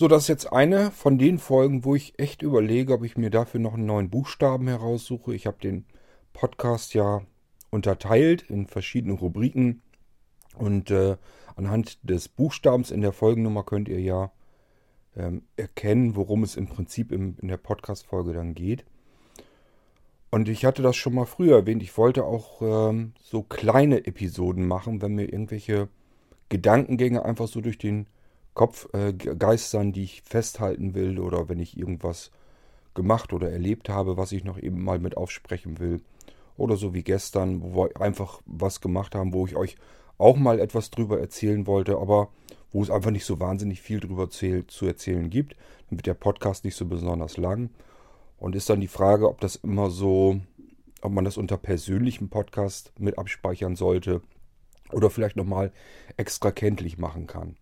So, das ist jetzt eine von den Folgen, wo ich echt überlege, ob ich mir dafür noch einen neuen Buchstaben heraussuche. Ich habe den Podcast ja unterteilt in verschiedene Rubriken und äh, anhand des Buchstabens in der Folgennummer könnt ihr ja ähm, erkennen, worum es im Prinzip im, in der Podcast-Folge dann geht. Und ich hatte das schon mal früher erwähnt. Ich wollte auch ähm, so kleine Episoden machen, wenn mir irgendwelche Gedankengänge einfach so durch den Kopf äh, die ich festhalten will oder wenn ich irgendwas gemacht oder erlebt habe, was ich noch eben mal mit aufsprechen will. Oder so wie gestern, wo wir einfach was gemacht haben, wo ich euch auch mal etwas drüber erzählen wollte, aber wo es einfach nicht so wahnsinnig viel drüber zu erzählen gibt. Dann wird der Podcast nicht so besonders lang. Und ist dann die Frage, ob das immer so, ob man das unter persönlichem Podcast mit abspeichern sollte oder vielleicht nochmal extra kenntlich machen kann.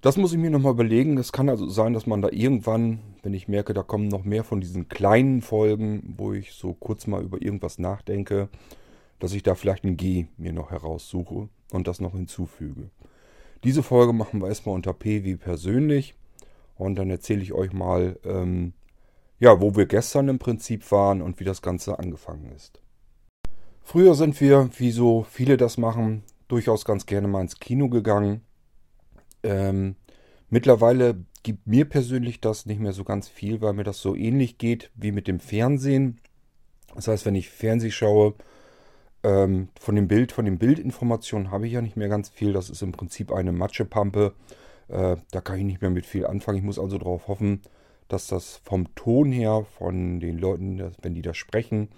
Das muss ich mir nochmal überlegen. Es kann also sein, dass man da irgendwann, wenn ich merke, da kommen noch mehr von diesen kleinen Folgen, wo ich so kurz mal über irgendwas nachdenke, dass ich da vielleicht ein G mir noch heraussuche und das noch hinzufüge. Diese Folge machen wir erstmal unter P wie persönlich und dann erzähle ich euch mal, ähm, ja, wo wir gestern im Prinzip waren und wie das Ganze angefangen ist. Früher sind wir, wie so viele das machen, durchaus ganz gerne mal ins Kino gegangen. Ähm, mittlerweile gibt mir persönlich das nicht mehr so ganz viel, weil mir das so ähnlich geht wie mit dem Fernsehen. Das heißt, wenn ich Fernseh schaue, ähm, von dem Bild, von den Bildinformationen habe ich ja nicht mehr ganz viel. Das ist im Prinzip eine Matschepampe. Äh, da kann ich nicht mehr mit viel anfangen. Ich muss also darauf hoffen, dass das vom Ton her, von den Leuten, wenn die da sprechen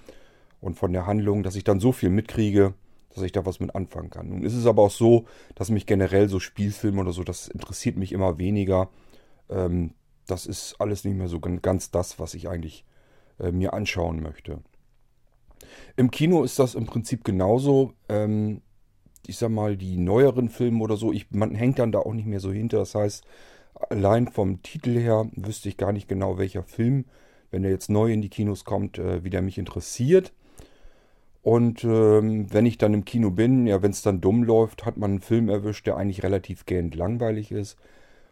und von der Handlung, dass ich dann so viel mitkriege, dass ich da was mit anfangen kann. Nun ist es aber auch so, dass mich generell so Spielfilme oder so, das interessiert mich immer weniger. Ähm, das ist alles nicht mehr so ganz das, was ich eigentlich äh, mir anschauen möchte. Im Kino ist das im Prinzip genauso. Ähm, ich sag mal, die neueren Filme oder so, ich, man hängt dann da auch nicht mehr so hinter. Das heißt, allein vom Titel her wüsste ich gar nicht genau, welcher Film, wenn er jetzt neu in die Kinos kommt, äh, wie der mich interessiert. Und ähm, wenn ich dann im Kino bin, ja, wenn es dann dumm läuft, hat man einen Film erwischt, der eigentlich relativ gähnend langweilig ist.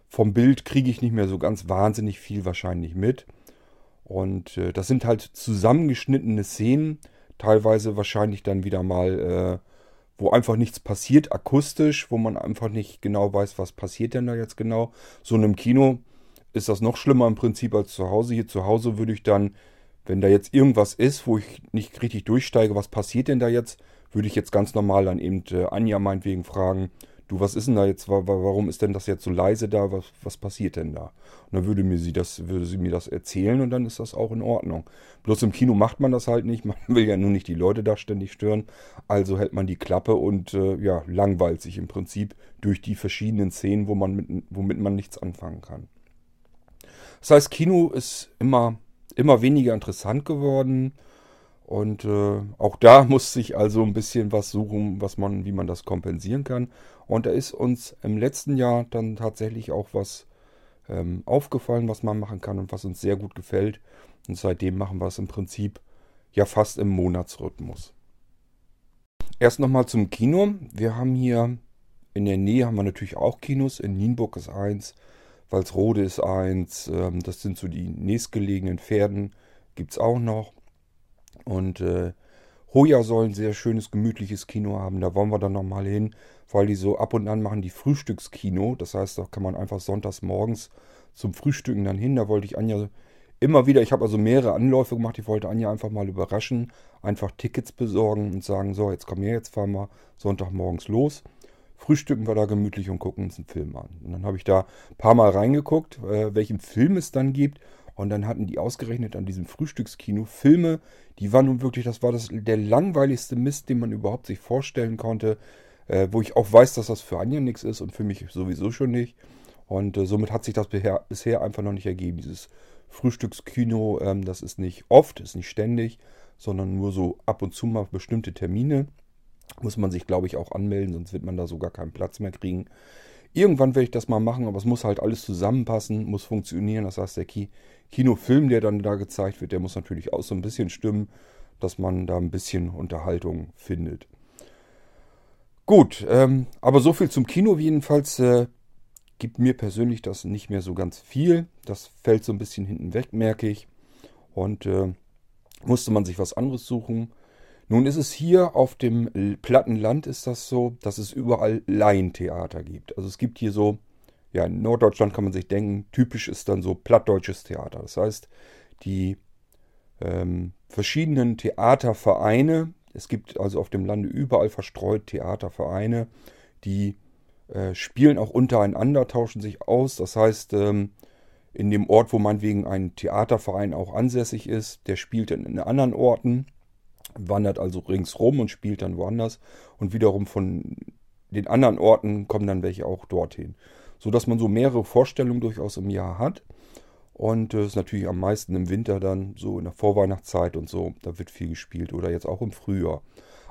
Vom Bild kriege ich nicht mehr so ganz wahnsinnig viel wahrscheinlich mit. Und äh, das sind halt zusammengeschnittene Szenen, teilweise wahrscheinlich dann wieder mal, äh, wo einfach nichts passiert, akustisch, wo man einfach nicht genau weiß, was passiert denn da jetzt genau. So in einem Kino ist das noch schlimmer im Prinzip als zu Hause. Hier zu Hause würde ich dann, wenn da jetzt irgendwas ist, wo ich nicht richtig durchsteige, was passiert denn da jetzt, würde ich jetzt ganz normal dann eben äh, Anja meinetwegen fragen, du, was ist denn da jetzt, warum ist denn das jetzt so leise da, was, was passiert denn da? Und dann würde mir sie das, würde sie mir das erzählen und dann ist das auch in Ordnung. Bloß im Kino macht man das halt nicht, man will ja nun nicht die Leute da ständig stören, also hält man die Klappe und äh, ja, langweilt sich im Prinzip durch die verschiedenen Szenen, wo man mit, womit man nichts anfangen kann. Das heißt, Kino ist immer, immer weniger interessant geworden. Und äh, auch da muss sich also ein bisschen was suchen, was man, wie man das kompensieren kann. Und da ist uns im letzten Jahr dann tatsächlich auch was ähm, aufgefallen, was man machen kann und was uns sehr gut gefällt. Und seitdem machen wir es im Prinzip ja fast im Monatsrhythmus. Erst nochmal zum Kino. Wir haben hier in der Nähe haben wir natürlich auch Kinos. In Nienburg ist eins, Walsrode ist eins. Ähm, das sind so die nächstgelegenen Pferden. Gibt es auch noch. Und äh, Hoya soll ein sehr schönes, gemütliches Kino haben. Da wollen wir dann nochmal hin, weil die so ab und an machen die Frühstückskino. Das heißt, da kann man einfach sonntags morgens zum Frühstücken dann hin. Da wollte ich Anja immer wieder, ich habe also mehrere Anläufe gemacht. Ich wollte Anja einfach mal überraschen, einfach Tickets besorgen und sagen, so, jetzt komm her, jetzt fahren wir Sonntagmorgens los. Frühstücken wir da gemütlich und gucken uns einen Film an. Und dann habe ich da ein paar Mal reingeguckt, äh, welchen Film es dann gibt. Und dann hatten die ausgerechnet an diesem Frühstückskino Filme, die waren nun wirklich, das war das, der langweiligste Mist, den man überhaupt sich vorstellen konnte. Äh, wo ich auch weiß, dass das für Anja nichts ist und für mich sowieso schon nicht. Und äh, somit hat sich das bisher, einfach noch nicht ergeben. Dieses Frühstückskino, ähm, das ist nicht oft, ist nicht ständig, sondern nur so ab und zu mal bestimmte Termine. Muss man sich, glaube ich, auch anmelden, sonst wird man da sogar keinen Platz mehr kriegen. Irgendwann werde ich das mal machen, aber es muss halt alles zusammenpassen, muss funktionieren. Das heißt, der Kinofilm, der dann da gezeigt wird, der muss natürlich auch so ein bisschen stimmen, dass man da ein bisschen Unterhaltung findet. Gut, ähm, aber so viel zum Kino jedenfalls. Äh, gibt mir persönlich das nicht mehr so ganz viel. Das fällt so ein bisschen hinten weg, merke ich. Und äh, musste man sich was anderes suchen. Nun ist es hier auf dem platten Land ist das so, dass es überall Laientheater gibt. Also es gibt hier so, ja, in Norddeutschland kann man sich denken, typisch ist dann so plattdeutsches Theater. Das heißt, die ähm, verschiedenen Theatervereine, es gibt also auf dem Lande überall verstreut Theatervereine, die äh, spielen auch untereinander, tauschen sich aus. Das heißt, ähm, in dem Ort, wo meinetwegen ein Theaterverein auch ansässig ist, der spielt dann in anderen Orten, wandert also ringsrum und spielt dann woanders. Und wiederum von den anderen Orten kommen dann welche auch dorthin. So dass man so mehrere Vorstellungen durchaus im Jahr hat. Und es äh, ist natürlich am meisten im Winter dann, so in der Vorweihnachtszeit und so, da wird viel gespielt. Oder jetzt auch im Frühjahr.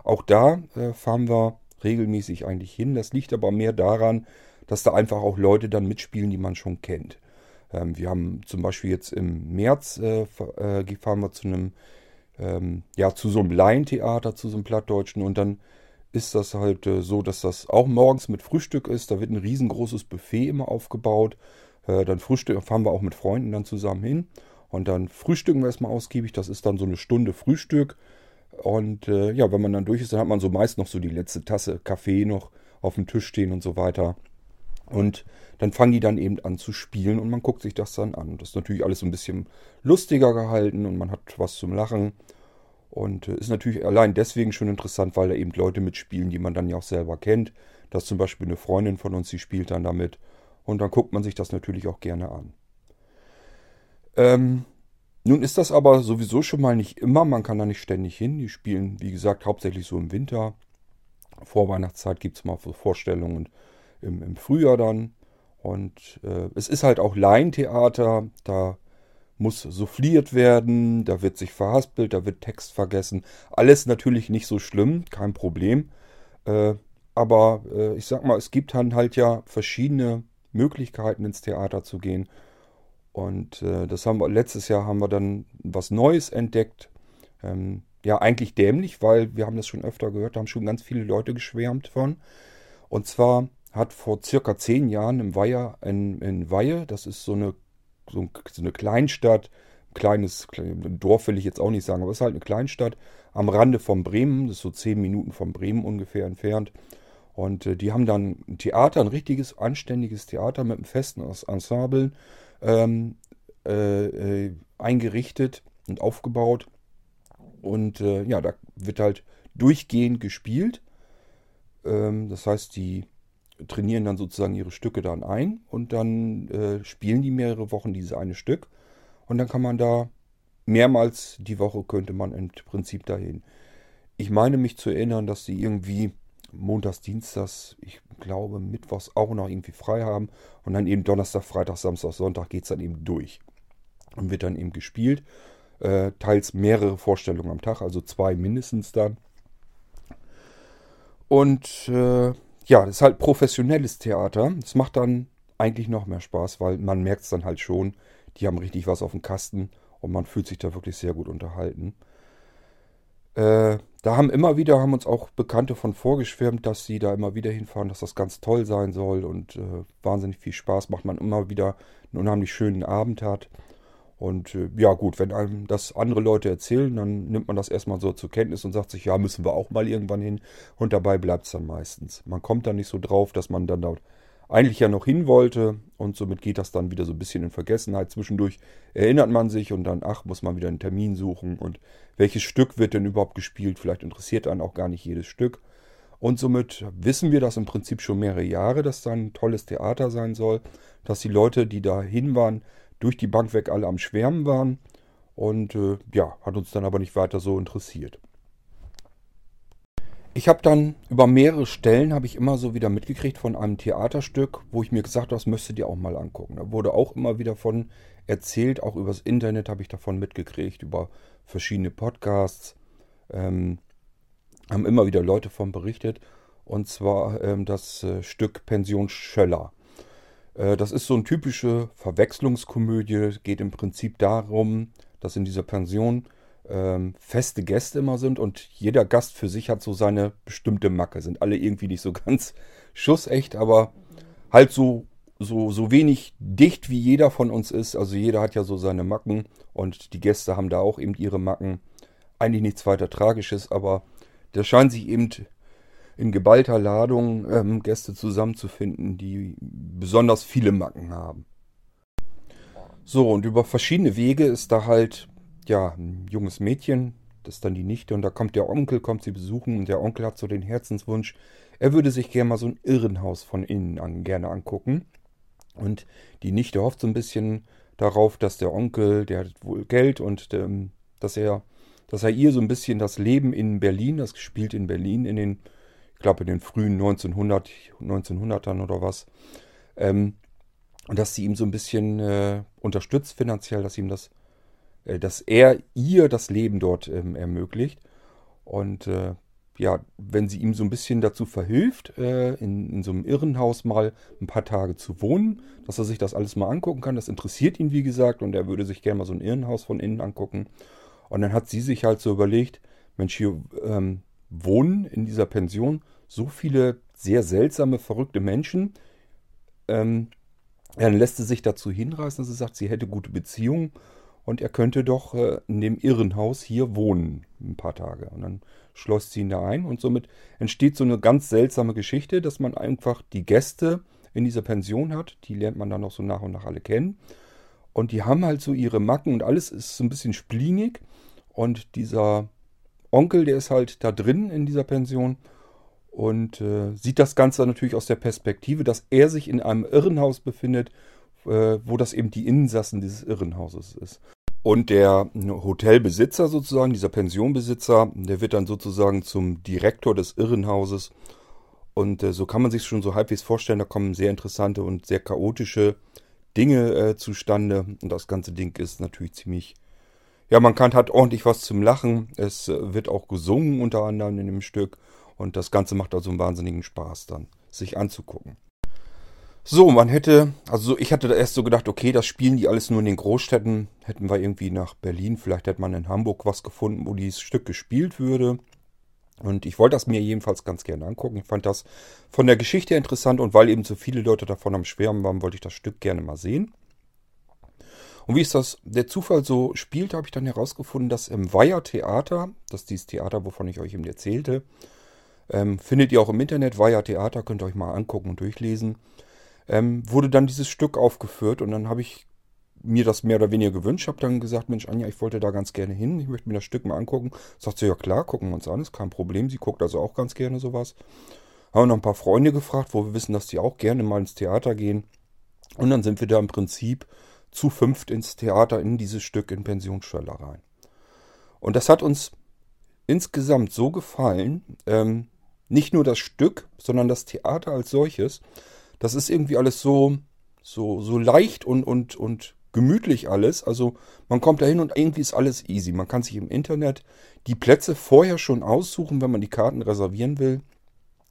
Auch da äh, fahren wir regelmäßig eigentlich hin. Das liegt aber mehr daran, dass da einfach auch Leute dann mitspielen, die man schon kennt. Ähm, wir haben zum Beispiel jetzt im März äh, äh, fahren wir zu einem, ähm, ja, zu so einem Laientheater, zu so einem Plattdeutschen und dann ist das halt äh, so, dass das auch morgens mit Frühstück ist. Da wird ein riesengroßes Buffet immer aufgebaut. Äh, dann Frühstück, fahren wir auch mit Freunden dann zusammen hin. Und dann frühstücken wir erstmal ausgiebig. Das ist dann so eine Stunde Frühstück. Und äh, ja, wenn man dann durch ist, dann hat man so meist noch so die letzte Tasse Kaffee noch auf dem Tisch stehen und so weiter. Und dann fangen die dann eben an zu spielen und man guckt sich das dann an. Das ist natürlich alles so ein bisschen lustiger gehalten und man hat was zum Lachen. Und äh, ist natürlich allein deswegen schon interessant, weil da eben Leute mitspielen, die man dann ja auch selber kennt. Das ist zum Beispiel eine Freundin von uns, die spielt dann damit. Und dann guckt man sich das natürlich auch gerne an. Ähm, nun ist das aber sowieso schon mal nicht immer. Man kann da nicht ständig hin. Die spielen, wie gesagt, hauptsächlich so im Winter. Vor Weihnachtszeit gibt es mal Vorstellungen im, im Frühjahr dann. Und äh, es ist halt auch Laientheater, da muss souffliert werden, da wird sich verhaspelt, da wird Text vergessen. Alles natürlich nicht so schlimm, kein Problem. Äh, aber äh, ich sag mal, es gibt dann halt ja verschiedene Möglichkeiten ins Theater zu gehen. Und äh, das haben wir letztes Jahr haben wir dann was Neues entdeckt. Ähm, ja, eigentlich dämlich, weil wir haben das schon öfter gehört, da haben schon ganz viele Leute geschwärmt von. Und zwar hat vor circa zehn Jahren im Weiher, in, in Weihe, das ist so eine, so, eine Kleinstadt, kleines Dorf will ich jetzt auch nicht sagen, aber es ist halt eine Kleinstadt am Rande von Bremen, das ist so zehn Minuten von Bremen ungefähr entfernt. Und äh, die haben dann ein Theater, ein richtiges, anständiges Theater mit einem festen Ensemble ähm, äh, äh, eingerichtet und aufgebaut. Und äh, ja, da wird halt durchgehend gespielt. Ähm, das heißt, die trainieren dann sozusagen ihre Stücke dann ein und dann äh, spielen die mehrere Wochen dieses eine Stück und dann kann man da mehrmals die Woche könnte man im Prinzip dahin. Ich meine mich zu erinnern, dass sie irgendwie montags, dienstags, ich glaube mittwochs auch noch irgendwie frei haben und dann eben Donnerstag, Freitag, Samstag, Sonntag geht es dann eben durch und wird dann eben gespielt. Äh, teils mehrere Vorstellungen am Tag, also zwei mindestens dann. Und äh, ja, das ist halt professionelles Theater. Das macht dann eigentlich noch mehr Spaß, weil man merkt es dann halt schon, die haben richtig was auf dem Kasten und man fühlt sich da wirklich sehr gut unterhalten. Äh, da haben immer wieder, haben uns auch Bekannte von vorgeschwärmt, dass sie da immer wieder hinfahren, dass das ganz toll sein soll und äh, wahnsinnig viel Spaß macht, man immer wieder einen unheimlich schönen Abend hat. Und äh, ja gut, wenn einem das andere Leute erzählen, dann nimmt man das erstmal so zur Kenntnis und sagt sich, ja, müssen wir auch mal irgendwann hin. Und dabei bleibt es dann meistens. Man kommt dann nicht so drauf, dass man dann dort eigentlich ja noch hin wollte und somit geht das dann wieder so ein bisschen in Vergessenheit. Zwischendurch erinnert man sich und dann, ach, muss man wieder einen Termin suchen und welches Stück wird denn überhaupt gespielt? Vielleicht interessiert einen auch gar nicht jedes Stück. Und somit wissen wir das im Prinzip schon mehrere Jahre, dass da ein tolles Theater sein soll, dass die Leute, die da hin waren, durch die Bank weg alle am Schwärmen waren. Und äh, ja, hat uns dann aber nicht weiter so interessiert. Ich habe dann über mehrere Stellen habe ich immer so wieder mitgekriegt von einem Theaterstück, wo ich mir gesagt habe, das müsstet ihr auch mal angucken. Da wurde auch immer wieder von erzählt, auch übers Internet habe ich davon mitgekriegt, über verschiedene Podcasts. Ähm, haben immer wieder Leute von berichtet. Und zwar ähm, das äh, Stück Pension Schöller. Äh, das ist so eine typische Verwechslungskomödie. Geht im Prinzip darum, dass in dieser Pension ähm, feste Gäste immer sind und jeder Gast für sich hat so seine bestimmte Macke. Sind alle irgendwie nicht so ganz schussecht, aber halt so so, so wenig dicht wie jeder von uns ist. Also jeder hat ja so seine Macken und die Gäste haben da auch eben ihre Macken. Eigentlich nichts weiter Tragisches, aber da scheint sich eben in geballter Ladung ähm, Gäste zusammenzufinden, die besonders viele Macken haben. So, und über verschiedene Wege ist da halt, ja, ein junges Mädchen, das ist dann die Nichte, und da kommt der Onkel, kommt sie besuchen, und der Onkel hat so den Herzenswunsch, er würde sich gerne mal so ein Irrenhaus von innen an, gerne angucken. Und die Nichte hofft so ein bisschen darauf, dass der Onkel, der hat wohl Geld und ähm, dass er, dass er ihr so ein bisschen das Leben in Berlin, das gespielt in Berlin in den, ich glaube in den frühen 1900, 1900ern oder was, ähm, und dass sie ihm so ein bisschen äh, unterstützt finanziell, dass ihm das, äh, dass er ihr das Leben dort ähm, ermöglicht. Und äh, ja, wenn sie ihm so ein bisschen dazu verhilft, äh, in, in so einem Irrenhaus mal ein paar Tage zu wohnen, dass er sich das alles mal angucken kann. Das interessiert ihn, wie gesagt, und er würde sich gerne mal so ein Irrenhaus von innen angucken. Und dann hat sie sich halt so überlegt, Mensch, hier ähm, wohnen in dieser Pension so viele sehr seltsame, verrückte Menschen. Ähm, dann lässt sie sich dazu hinreißen, dass sie sagt, sie hätte gute Beziehungen und er könnte doch äh, in dem Irrenhaus hier wohnen, ein paar Tage. Und dann schloss sie ihn da ein und somit entsteht so eine ganz seltsame Geschichte, dass man einfach die Gäste in dieser Pension hat. Die lernt man dann auch so nach und nach alle kennen. Und die haben halt so ihre Macken und alles ist so ein bisschen splinig. Und dieser Onkel, der ist halt da drin in dieser Pension und äh, sieht das Ganze natürlich aus der Perspektive, dass er sich in einem Irrenhaus befindet, äh, wo das eben die Insassen dieses Irrenhauses ist. Und der Hotelbesitzer sozusagen, dieser Pensionbesitzer, der wird dann sozusagen zum Direktor des Irrenhauses. Und äh, so kann man sich schon so halbwegs vorstellen, da kommen sehr interessante und sehr chaotische Dinge äh, zustande. Und das ganze Ding ist natürlich ziemlich... Ja, man kann hat ordentlich was zum Lachen. Es äh, wird auch gesungen unter anderem in dem Stück. Und das Ganze macht also einen wahnsinnigen Spaß dann, sich anzugucken. So, man hätte, also ich hatte da erst so gedacht, okay, das spielen die alles nur in den Großstädten. Hätten wir irgendwie nach Berlin, vielleicht hätte man in Hamburg was gefunden, wo dieses Stück gespielt würde. Und ich wollte das mir jedenfalls ganz gerne angucken. Ich fand das von der Geschichte interessant und weil eben so viele Leute davon am Schwärmen waren, wollte ich das Stück gerne mal sehen. Und wie es das der Zufall so spielt, habe ich dann herausgefunden, dass im Weiher Theater, das ist dieses Theater, wovon ich euch eben erzählte, ähm, findet ihr auch im Internet, Weiher Theater, könnt ihr euch mal angucken und durchlesen ähm, wurde dann dieses Stück aufgeführt und dann habe ich mir das mehr oder weniger gewünscht, habe dann gesagt, Mensch, Anja, ich wollte da ganz gerne hin, ich möchte mir das Stück mal angucken. Sagt sie, ja klar, gucken wir uns an, ist kein Problem, sie guckt also auch ganz gerne sowas. Haben noch ein paar Freunde gefragt, wo wir wissen, dass die auch gerne mal ins Theater gehen. Und dann sind wir da im Prinzip zu fünft ins Theater in dieses Stück in Pensionsschwelle rein. Und das hat uns insgesamt so gefallen, ähm, nicht nur das Stück, sondern das Theater als solches, das ist irgendwie alles so, so, so leicht und, und, und gemütlich alles. Also man kommt da hin und irgendwie ist alles easy. Man kann sich im Internet die Plätze vorher schon aussuchen, wenn man die Karten reservieren will.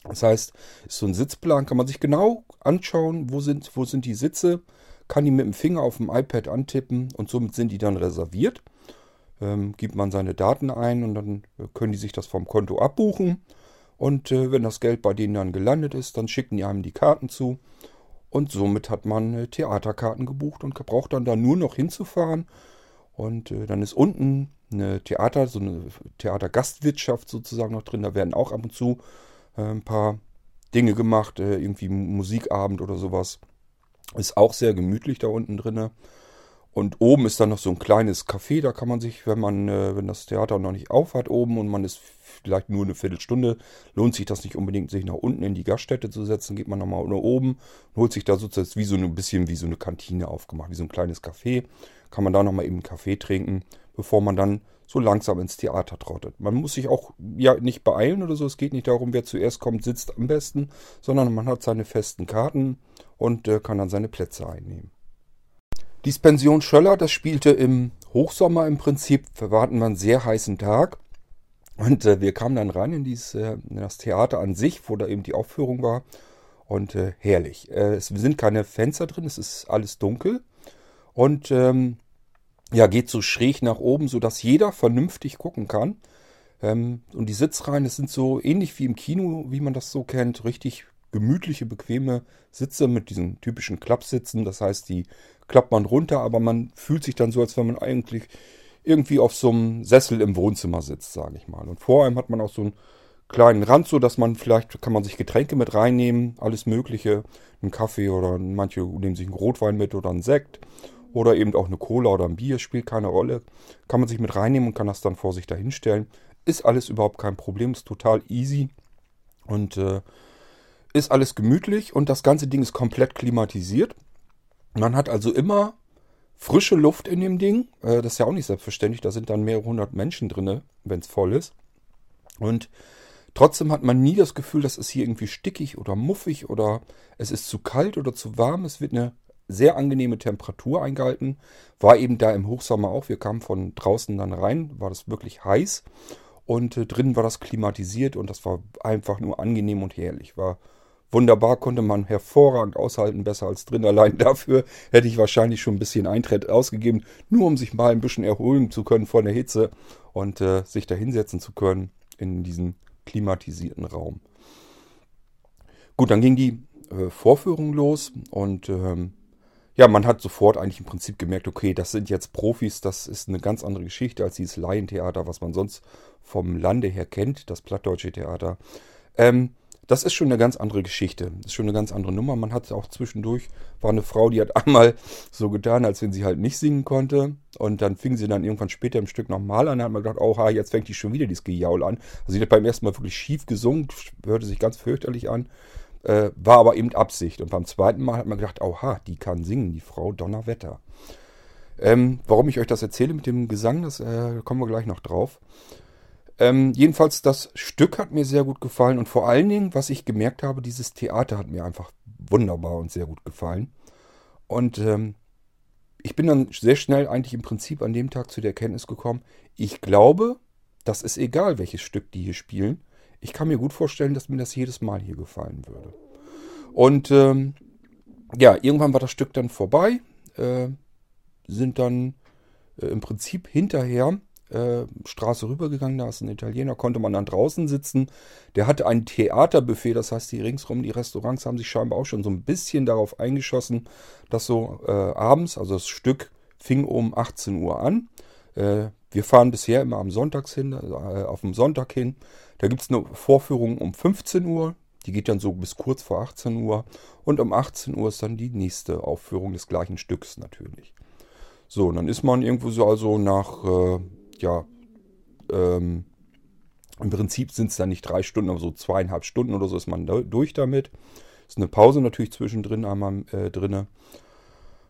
Das heißt, ist so ein Sitzplan, kann man sich genau anschauen, wo sind, wo sind die Sitze, kann die mit dem Finger auf dem iPad antippen und somit sind die dann reserviert. Ähm, gibt man seine Daten ein und dann können die sich das vom Konto abbuchen. Und äh, wenn das Geld bei denen dann gelandet ist, dann schicken die einem die Karten zu. Und somit hat man äh, Theaterkarten gebucht und braucht dann da nur noch hinzufahren. Und äh, dann ist unten eine Theater, so eine Theatergastwirtschaft sozusagen noch drin. Da werden auch ab und zu äh, ein paar Dinge gemacht, äh, irgendwie Musikabend oder sowas. Ist auch sehr gemütlich da unten drin. Und oben ist dann noch so ein kleines Café, da kann man sich, wenn man, äh, wenn das Theater noch nicht auf hat oben und man ist vielleicht nur eine Viertelstunde, lohnt sich das nicht unbedingt, sich nach unten in die Gaststätte zu setzen, geht man nochmal nach oben und holt sich da sozusagen wie so ein bisschen wie so eine Kantine aufgemacht, wie so ein kleines Café. Kann man da nochmal eben einen Kaffee trinken, bevor man dann so langsam ins Theater trottet. Man muss sich auch ja nicht beeilen oder so. Es geht nicht darum, wer zuerst kommt, sitzt am besten, sondern man hat seine festen Karten und äh, kann dann seine Plätze einnehmen. Die Pension Schöller, das spielte im Hochsommer im Prinzip, wir einen sehr heißen Tag. Und äh, wir kamen dann rein in, dieses, äh, in das Theater an sich, wo da eben die Aufführung war. Und äh, herrlich. Äh, es sind keine Fenster drin, es ist alles dunkel. Und ähm, ja, geht so schräg nach oben, sodass jeder vernünftig gucken kann. Ähm, und die Sitzreihen, das sind so ähnlich wie im Kino, wie man das so kennt. Richtig gemütliche, bequeme Sitze mit diesen typischen Klappsitzen. Das heißt, die klappt man runter, aber man fühlt sich dann so, als wenn man eigentlich irgendwie auf so einem Sessel im Wohnzimmer sitzt, sage ich mal. Und vor allem hat man auch so einen kleinen Rand, so dass man vielleicht kann man sich Getränke mit reinnehmen, alles Mögliche, einen Kaffee oder manche nehmen sich einen Rotwein mit oder einen Sekt oder eben auch eine Cola oder ein Bier, spielt keine Rolle. Kann man sich mit reinnehmen und kann das dann vor sich dahinstellen. Ist alles überhaupt kein Problem, ist total easy und äh, ist alles gemütlich und das ganze Ding ist komplett klimatisiert. Man hat also immer frische Luft in dem Ding. Äh, das ist ja auch nicht selbstverständlich. Da sind dann mehrere hundert Menschen drin, wenn es voll ist. Und trotzdem hat man nie das Gefühl, dass es hier irgendwie stickig oder muffig oder es ist zu kalt oder zu warm. Es wird eine sehr angenehme Temperatur eingehalten. War eben da im Hochsommer auch. Wir kamen von draußen dann rein, war das wirklich heiß. Und äh, drinnen war das klimatisiert und das war einfach nur angenehm und herrlich. War wunderbar, konnte man hervorragend aushalten, besser als drin. Allein dafür hätte ich wahrscheinlich schon ein bisschen Eintritt ausgegeben, nur um sich mal ein bisschen erholen zu können von der Hitze und äh, sich da hinsetzen zu können in diesen klimatisierten Raum. Gut, dann ging die äh, Vorführung los und ähm, ja, man hat sofort eigentlich im Prinzip gemerkt, okay, das sind jetzt Profis, das ist eine ganz andere Geschichte als dieses Laientheater, was man sonst vom Lande her kennt, das plattdeutsche Theater. Ähm, das ist schon eine ganz andere Geschichte. Das ist schon eine ganz andere Nummer. Man hat auch zwischendurch, war eine Frau, die hat einmal so getan, als wenn sie halt nicht singen konnte. Und dann fing sie dann irgendwann später im Stück nochmal an. Da hat man gedacht, oh, jetzt fängt die schon wieder dieses Gejaul an. Also sie hat beim ersten Mal wirklich schief gesungen, hörte sich ganz fürchterlich an. Äh, war aber eben Absicht. Und beim zweiten Mal hat man gedacht, oha, die kann singen, die Frau Donnerwetter. Ähm, warum ich euch das erzähle mit dem Gesang, das äh, kommen wir gleich noch drauf. Ähm, jedenfalls, das Stück hat mir sehr gut gefallen und vor allen Dingen, was ich gemerkt habe, dieses Theater hat mir einfach wunderbar und sehr gut gefallen. Und ähm, ich bin dann sehr schnell eigentlich im Prinzip an dem Tag zu der Erkenntnis gekommen, ich glaube, das ist egal, welches Stück die hier spielen. Ich kann mir gut vorstellen, dass mir das jedes Mal hier gefallen würde. Und ähm, ja, irgendwann war das Stück dann vorbei, äh, sind dann äh, im Prinzip hinterher äh, Straße rübergegangen, da ist ein Italiener, konnte man dann draußen sitzen. Der hatte ein Theaterbuffet, das heißt, die ringsrum, die Restaurants haben sich scheinbar auch schon so ein bisschen darauf eingeschossen, dass so äh, abends, also das Stück fing um 18 Uhr an. Äh, wir fahren bisher immer am Sonntags hin, äh, auf dem Sonntag hin. Da gibt es eine Vorführung um 15 Uhr. Die geht dann so bis kurz vor 18 Uhr. Und um 18 Uhr ist dann die nächste Aufführung des gleichen Stücks natürlich. So, und dann ist man irgendwo so also nach, äh, ja, ähm, im Prinzip sind es dann nicht drei Stunden, aber so zweieinhalb Stunden oder so ist man da, durch damit. Ist eine Pause natürlich zwischendrin einmal äh, drinne.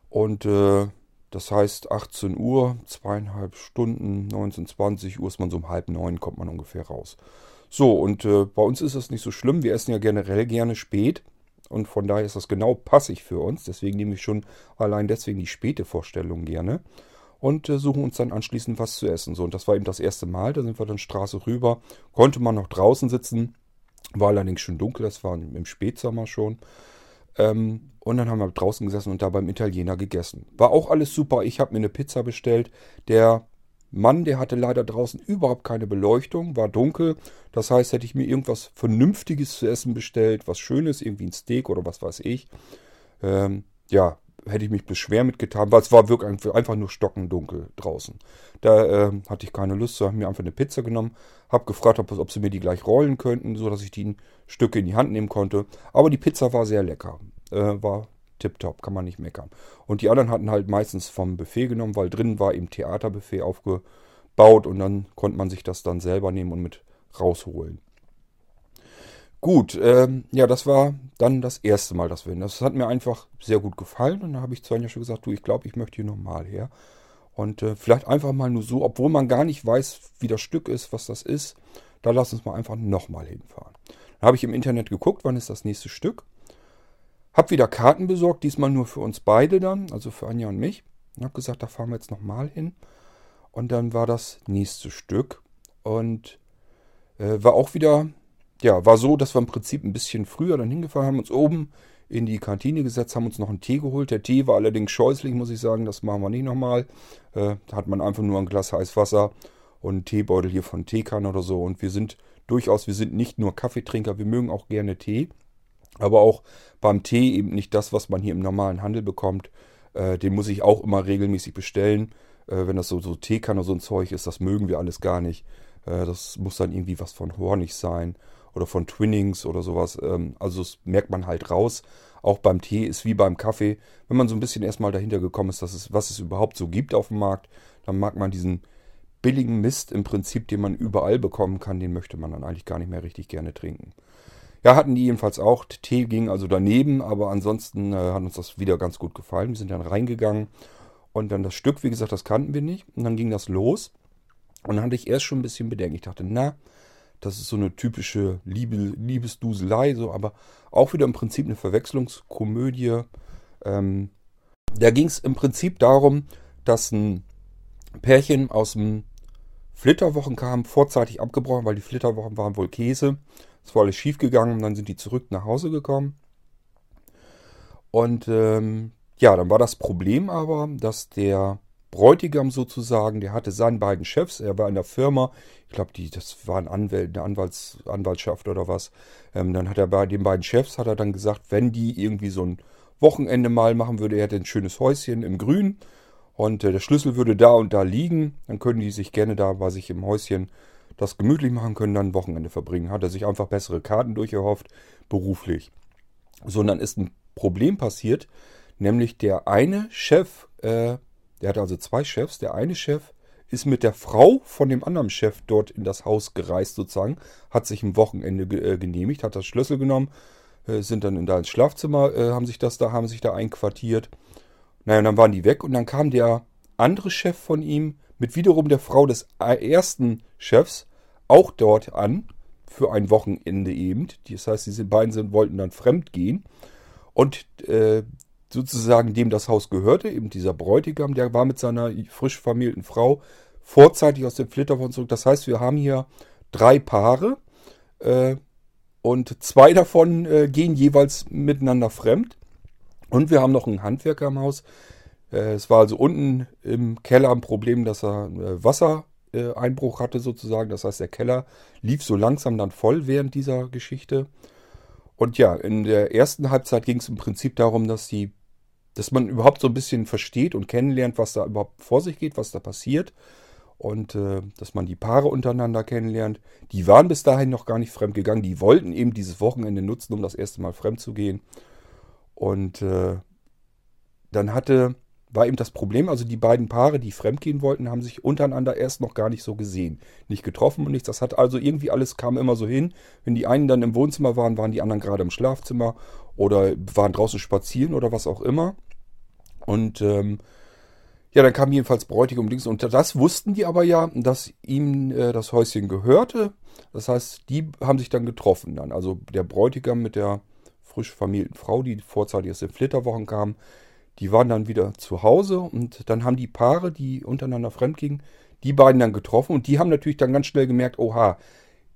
Und äh, das heißt 18 Uhr, zweieinhalb Stunden, 19, 20 Uhr ist man so um halb neun, kommt man ungefähr raus. So, und äh, bei uns ist das nicht so schlimm. Wir essen ja generell gerne spät. Und von daher ist das genau passig für uns. Deswegen nehme ich schon allein deswegen die späte Vorstellung gerne. Und äh, suchen uns dann anschließend was zu essen. So, und das war eben das erste Mal. Da sind wir dann Straße rüber. Konnte man noch draußen sitzen. War allerdings schon dunkel. Das war im Spätsommer schon. Ähm, und dann haben wir draußen gesessen und da beim Italiener gegessen. War auch alles super. Ich habe mir eine Pizza bestellt. Der Mann, der hatte leider draußen überhaupt keine Beleuchtung, war dunkel. Das heißt, hätte ich mir irgendwas Vernünftiges zu essen bestellt, was Schönes, irgendwie ein Steak oder was weiß ich, ähm, ja, hätte ich mich beschwer mitgetan, weil es war wirklich einfach nur stockendunkel draußen. Da äh, hatte ich keine Lust, so habe mir einfach eine Pizza genommen, habe gefragt, ob, ob sie mir die gleich rollen könnten, sodass ich die Stücke in die Hand nehmen konnte. Aber die Pizza war sehr lecker, äh, war tipptopp, kann man nicht meckern. Und die anderen hatten halt meistens vom Buffet genommen, weil drin war eben Theaterbuffet aufgebaut und dann konnte man sich das dann selber nehmen und mit rausholen. Gut, ähm, ja, das war dann das erste Mal, dass wir hin. Das hat mir einfach sehr gut gefallen und da habe ich zu Anja schon gesagt, du, ich glaube, ich möchte hier nochmal her. Und äh, vielleicht einfach mal nur so, obwohl man gar nicht weiß, wie das Stück ist, was das ist, da lass uns mal einfach nochmal hinfahren. Dann habe ich im Internet geguckt, wann ist das nächste Stück. Hab wieder Karten besorgt, diesmal nur für uns beide dann, also für Anja und mich. Und hab gesagt, da fahren wir jetzt nochmal hin. Und dann war das nächste Stück. Und äh, war auch wieder, ja, war so, dass wir im Prinzip ein bisschen früher dann hingefahren haben, uns oben in die Kantine gesetzt, haben uns noch einen Tee geholt. Der Tee war allerdings scheußlich, muss ich sagen, das machen wir nicht nochmal. Äh, da hat man einfach nur ein Glas heiß Wasser und einen Teebeutel hier von Teekanne oder so. Und wir sind durchaus, wir sind nicht nur Kaffeetrinker, wir mögen auch gerne Tee. Aber auch beim Tee eben nicht das, was man hier im normalen Handel bekommt. Äh, den muss ich auch immer regelmäßig bestellen. Äh, wenn das so, so Teekanne oder so ein Zeug ist, das mögen wir alles gar nicht. Äh, das muss dann irgendwie was von Hornig sein oder von Twinnings oder sowas. Ähm, also das merkt man halt raus. Auch beim Tee ist wie beim Kaffee. Wenn man so ein bisschen erstmal dahinter gekommen ist, dass es, was es überhaupt so gibt auf dem Markt, dann mag man diesen billigen Mist im Prinzip, den man überall bekommen kann, den möchte man dann eigentlich gar nicht mehr richtig gerne trinken. Ja, hatten die jedenfalls auch. Tee ging also daneben, aber ansonsten äh, hat uns das wieder ganz gut gefallen. Wir sind dann reingegangen und dann das Stück, wie gesagt, das kannten wir nicht. Und dann ging das los. Und dann hatte ich erst schon ein bisschen Bedenken. Ich dachte, na, das ist so eine typische Liebe, Liebesduselei, so, aber auch wieder im Prinzip eine Verwechslungskomödie. Ähm, da ging es im Prinzip darum, dass ein Pärchen aus dem Flitterwochen kam, vorzeitig abgebrochen, weil die Flitterwochen waren wohl Käse. Es war alles schief gegangen und dann sind die zurück nach Hause gekommen. Und ähm, ja, dann war das Problem aber, dass der Bräutigam sozusagen, der hatte seinen beiden Chefs, er war in der Firma, ich glaube, das waren Anwälte, eine Anwalts, Anwaltschaft oder was. Ähm, dann hat er bei den beiden Chefs, hat er dann gesagt, wenn die irgendwie so ein Wochenende mal machen würde, er hätte ein schönes Häuschen im Grün und äh, der Schlüssel würde da und da liegen, dann können die sich gerne da bei sich im Häuschen das gemütlich machen können, dann ein Wochenende verbringen. Hat er sich einfach bessere Karten durcherhofft, beruflich. So, und dann ist ein Problem passiert, nämlich der eine Chef, äh, der hatte also zwei Chefs, der eine Chef ist mit der Frau von dem anderen Chef dort in das Haus gereist sozusagen, hat sich ein Wochenende ge äh, genehmigt, hat das Schlüssel genommen, äh, sind dann in da ins Schlafzimmer, äh, haben sich das da, haben sich da einquartiert. Naja, und dann waren die weg und dann kam der andere Chef von ihm mit wiederum der Frau des ersten Chefs auch dort an, für ein Wochenende eben. Das heißt, diese beiden sind, wollten dann fremd gehen. Und äh, sozusagen dem das Haus gehörte, eben dieser Bräutigam, der war mit seiner frisch vermählten Frau vorzeitig aus dem Flitterwochen zurück. Das heißt, wir haben hier drei Paare äh, und zwei davon äh, gehen jeweils miteinander fremd. Und wir haben noch einen Handwerker im Haus. Äh, es war also unten im Keller ein Problem, dass er äh, Wasser Einbruch hatte sozusagen. Das heißt, der Keller lief so langsam dann voll während dieser Geschichte. Und ja, in der ersten Halbzeit ging es im Prinzip darum, dass die, dass man überhaupt so ein bisschen versteht und kennenlernt, was da überhaupt vor sich geht, was da passiert. Und äh, dass man die Paare untereinander kennenlernt. Die waren bis dahin noch gar nicht fremd gegangen. Die wollten eben dieses Wochenende nutzen, um das erste Mal fremd zu gehen. Und äh, dann hatte war eben das Problem, also die beiden Paare, die fremdgehen wollten, haben sich untereinander erst noch gar nicht so gesehen. Nicht getroffen und nichts. Das hat also irgendwie alles kam immer so hin. Wenn die einen dann im Wohnzimmer waren, waren die anderen gerade im Schlafzimmer oder waren draußen spazieren oder was auch immer. Und ähm, ja, dann kam jedenfalls Bräutigam links und das wussten die aber ja, dass ihm äh, das Häuschen gehörte. Das heißt, die haben sich dann getroffen dann. Also der Bräutigam mit der frisch vermählten Frau, die vorzeitig aus den Flitterwochen kam, die waren dann wieder zu Hause und dann haben die Paare, die untereinander fremdgingen, die beiden dann getroffen und die haben natürlich dann ganz schnell gemerkt, oha,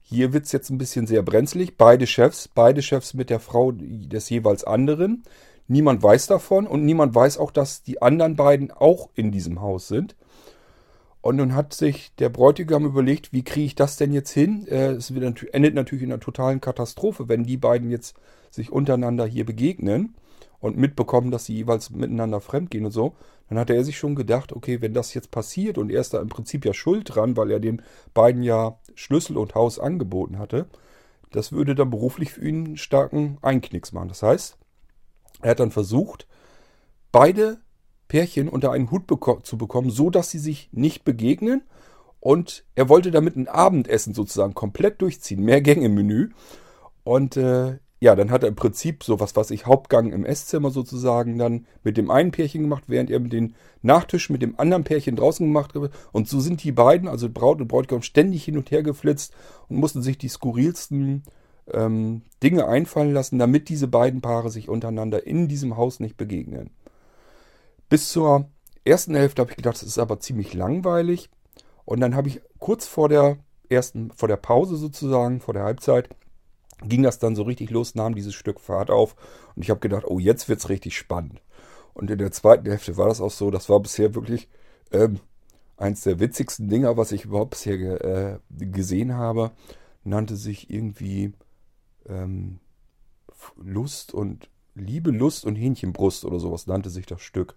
hier wird es jetzt ein bisschen sehr brenzlig. Beide Chefs, beide Chefs mit der Frau des jeweils anderen. Niemand weiß davon und niemand weiß auch, dass die anderen beiden auch in diesem Haus sind. Und nun hat sich der Bräutigam überlegt, wie kriege ich das denn jetzt hin? Äh, es endet natürlich in einer totalen Katastrophe, wenn die beiden jetzt sich untereinander hier begegnen und mitbekommen, dass sie jeweils miteinander fremdgehen und so, dann hatte er sich schon gedacht, okay, wenn das jetzt passiert und er ist da im Prinzip ja schuld dran, weil er den beiden ja Schlüssel und Haus angeboten hatte, das würde dann beruflich für ihn einen starken Einknicks machen. Das heißt, er hat dann versucht, beide Pärchen unter einen Hut beko zu bekommen, so dass sie sich nicht begegnen. Und er wollte damit ein Abendessen sozusagen komplett durchziehen, mehr Gänge im Menü. Und äh, ja, dann hat er im Prinzip so was, was ich Hauptgang im Esszimmer sozusagen dann mit dem einen Pärchen gemacht, während er den Nachtisch mit dem anderen Pärchen draußen gemacht hat. Und so sind die beiden, also Braut und Bräutigam, ständig hin und her geflitzt und mussten sich die skurrilsten ähm, Dinge einfallen lassen, damit diese beiden Paare sich untereinander in diesem Haus nicht begegnen. Bis zur ersten Hälfte habe ich gedacht, das ist aber ziemlich langweilig. Und dann habe ich kurz vor der ersten, vor der Pause sozusagen, vor der Halbzeit, ging das dann so richtig los, nahm dieses Stück Fahrt auf und ich habe gedacht, oh, jetzt wird es richtig spannend. Und in der zweiten Hälfte war das auch so, das war bisher wirklich ähm, eins der witzigsten Dinger, was ich überhaupt bisher ge äh, gesehen habe. Nannte sich irgendwie ähm, Lust und Liebe, Lust und Hähnchenbrust oder sowas nannte sich das Stück.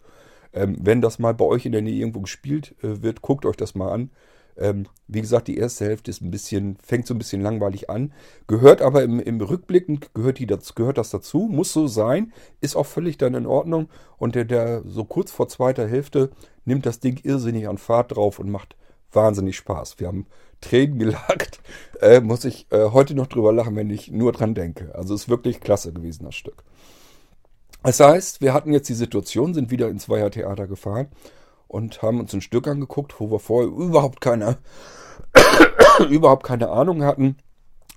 Ähm, wenn das mal bei euch in der Nähe irgendwo gespielt äh, wird, guckt euch das mal an. Ähm, wie gesagt, die erste Hälfte ist ein bisschen, fängt so ein bisschen langweilig an, gehört aber im, im Rückblicken, gehört, die, gehört das dazu, muss so sein, ist auch völlig dann in Ordnung. Und der, der so kurz vor zweiter Hälfte nimmt das Ding irrsinnig an Fahrt drauf und macht wahnsinnig Spaß. Wir haben Tränen gelagt, äh, muss ich äh, heute noch drüber lachen, wenn ich nur dran denke. Also ist wirklich klasse gewesen, das Stück. Das heißt, wir hatten jetzt die Situation, sind wieder ins Weiher Theater gefahren und haben uns ein Stück angeguckt, wo wir vorher überhaupt keine, überhaupt keine Ahnung hatten,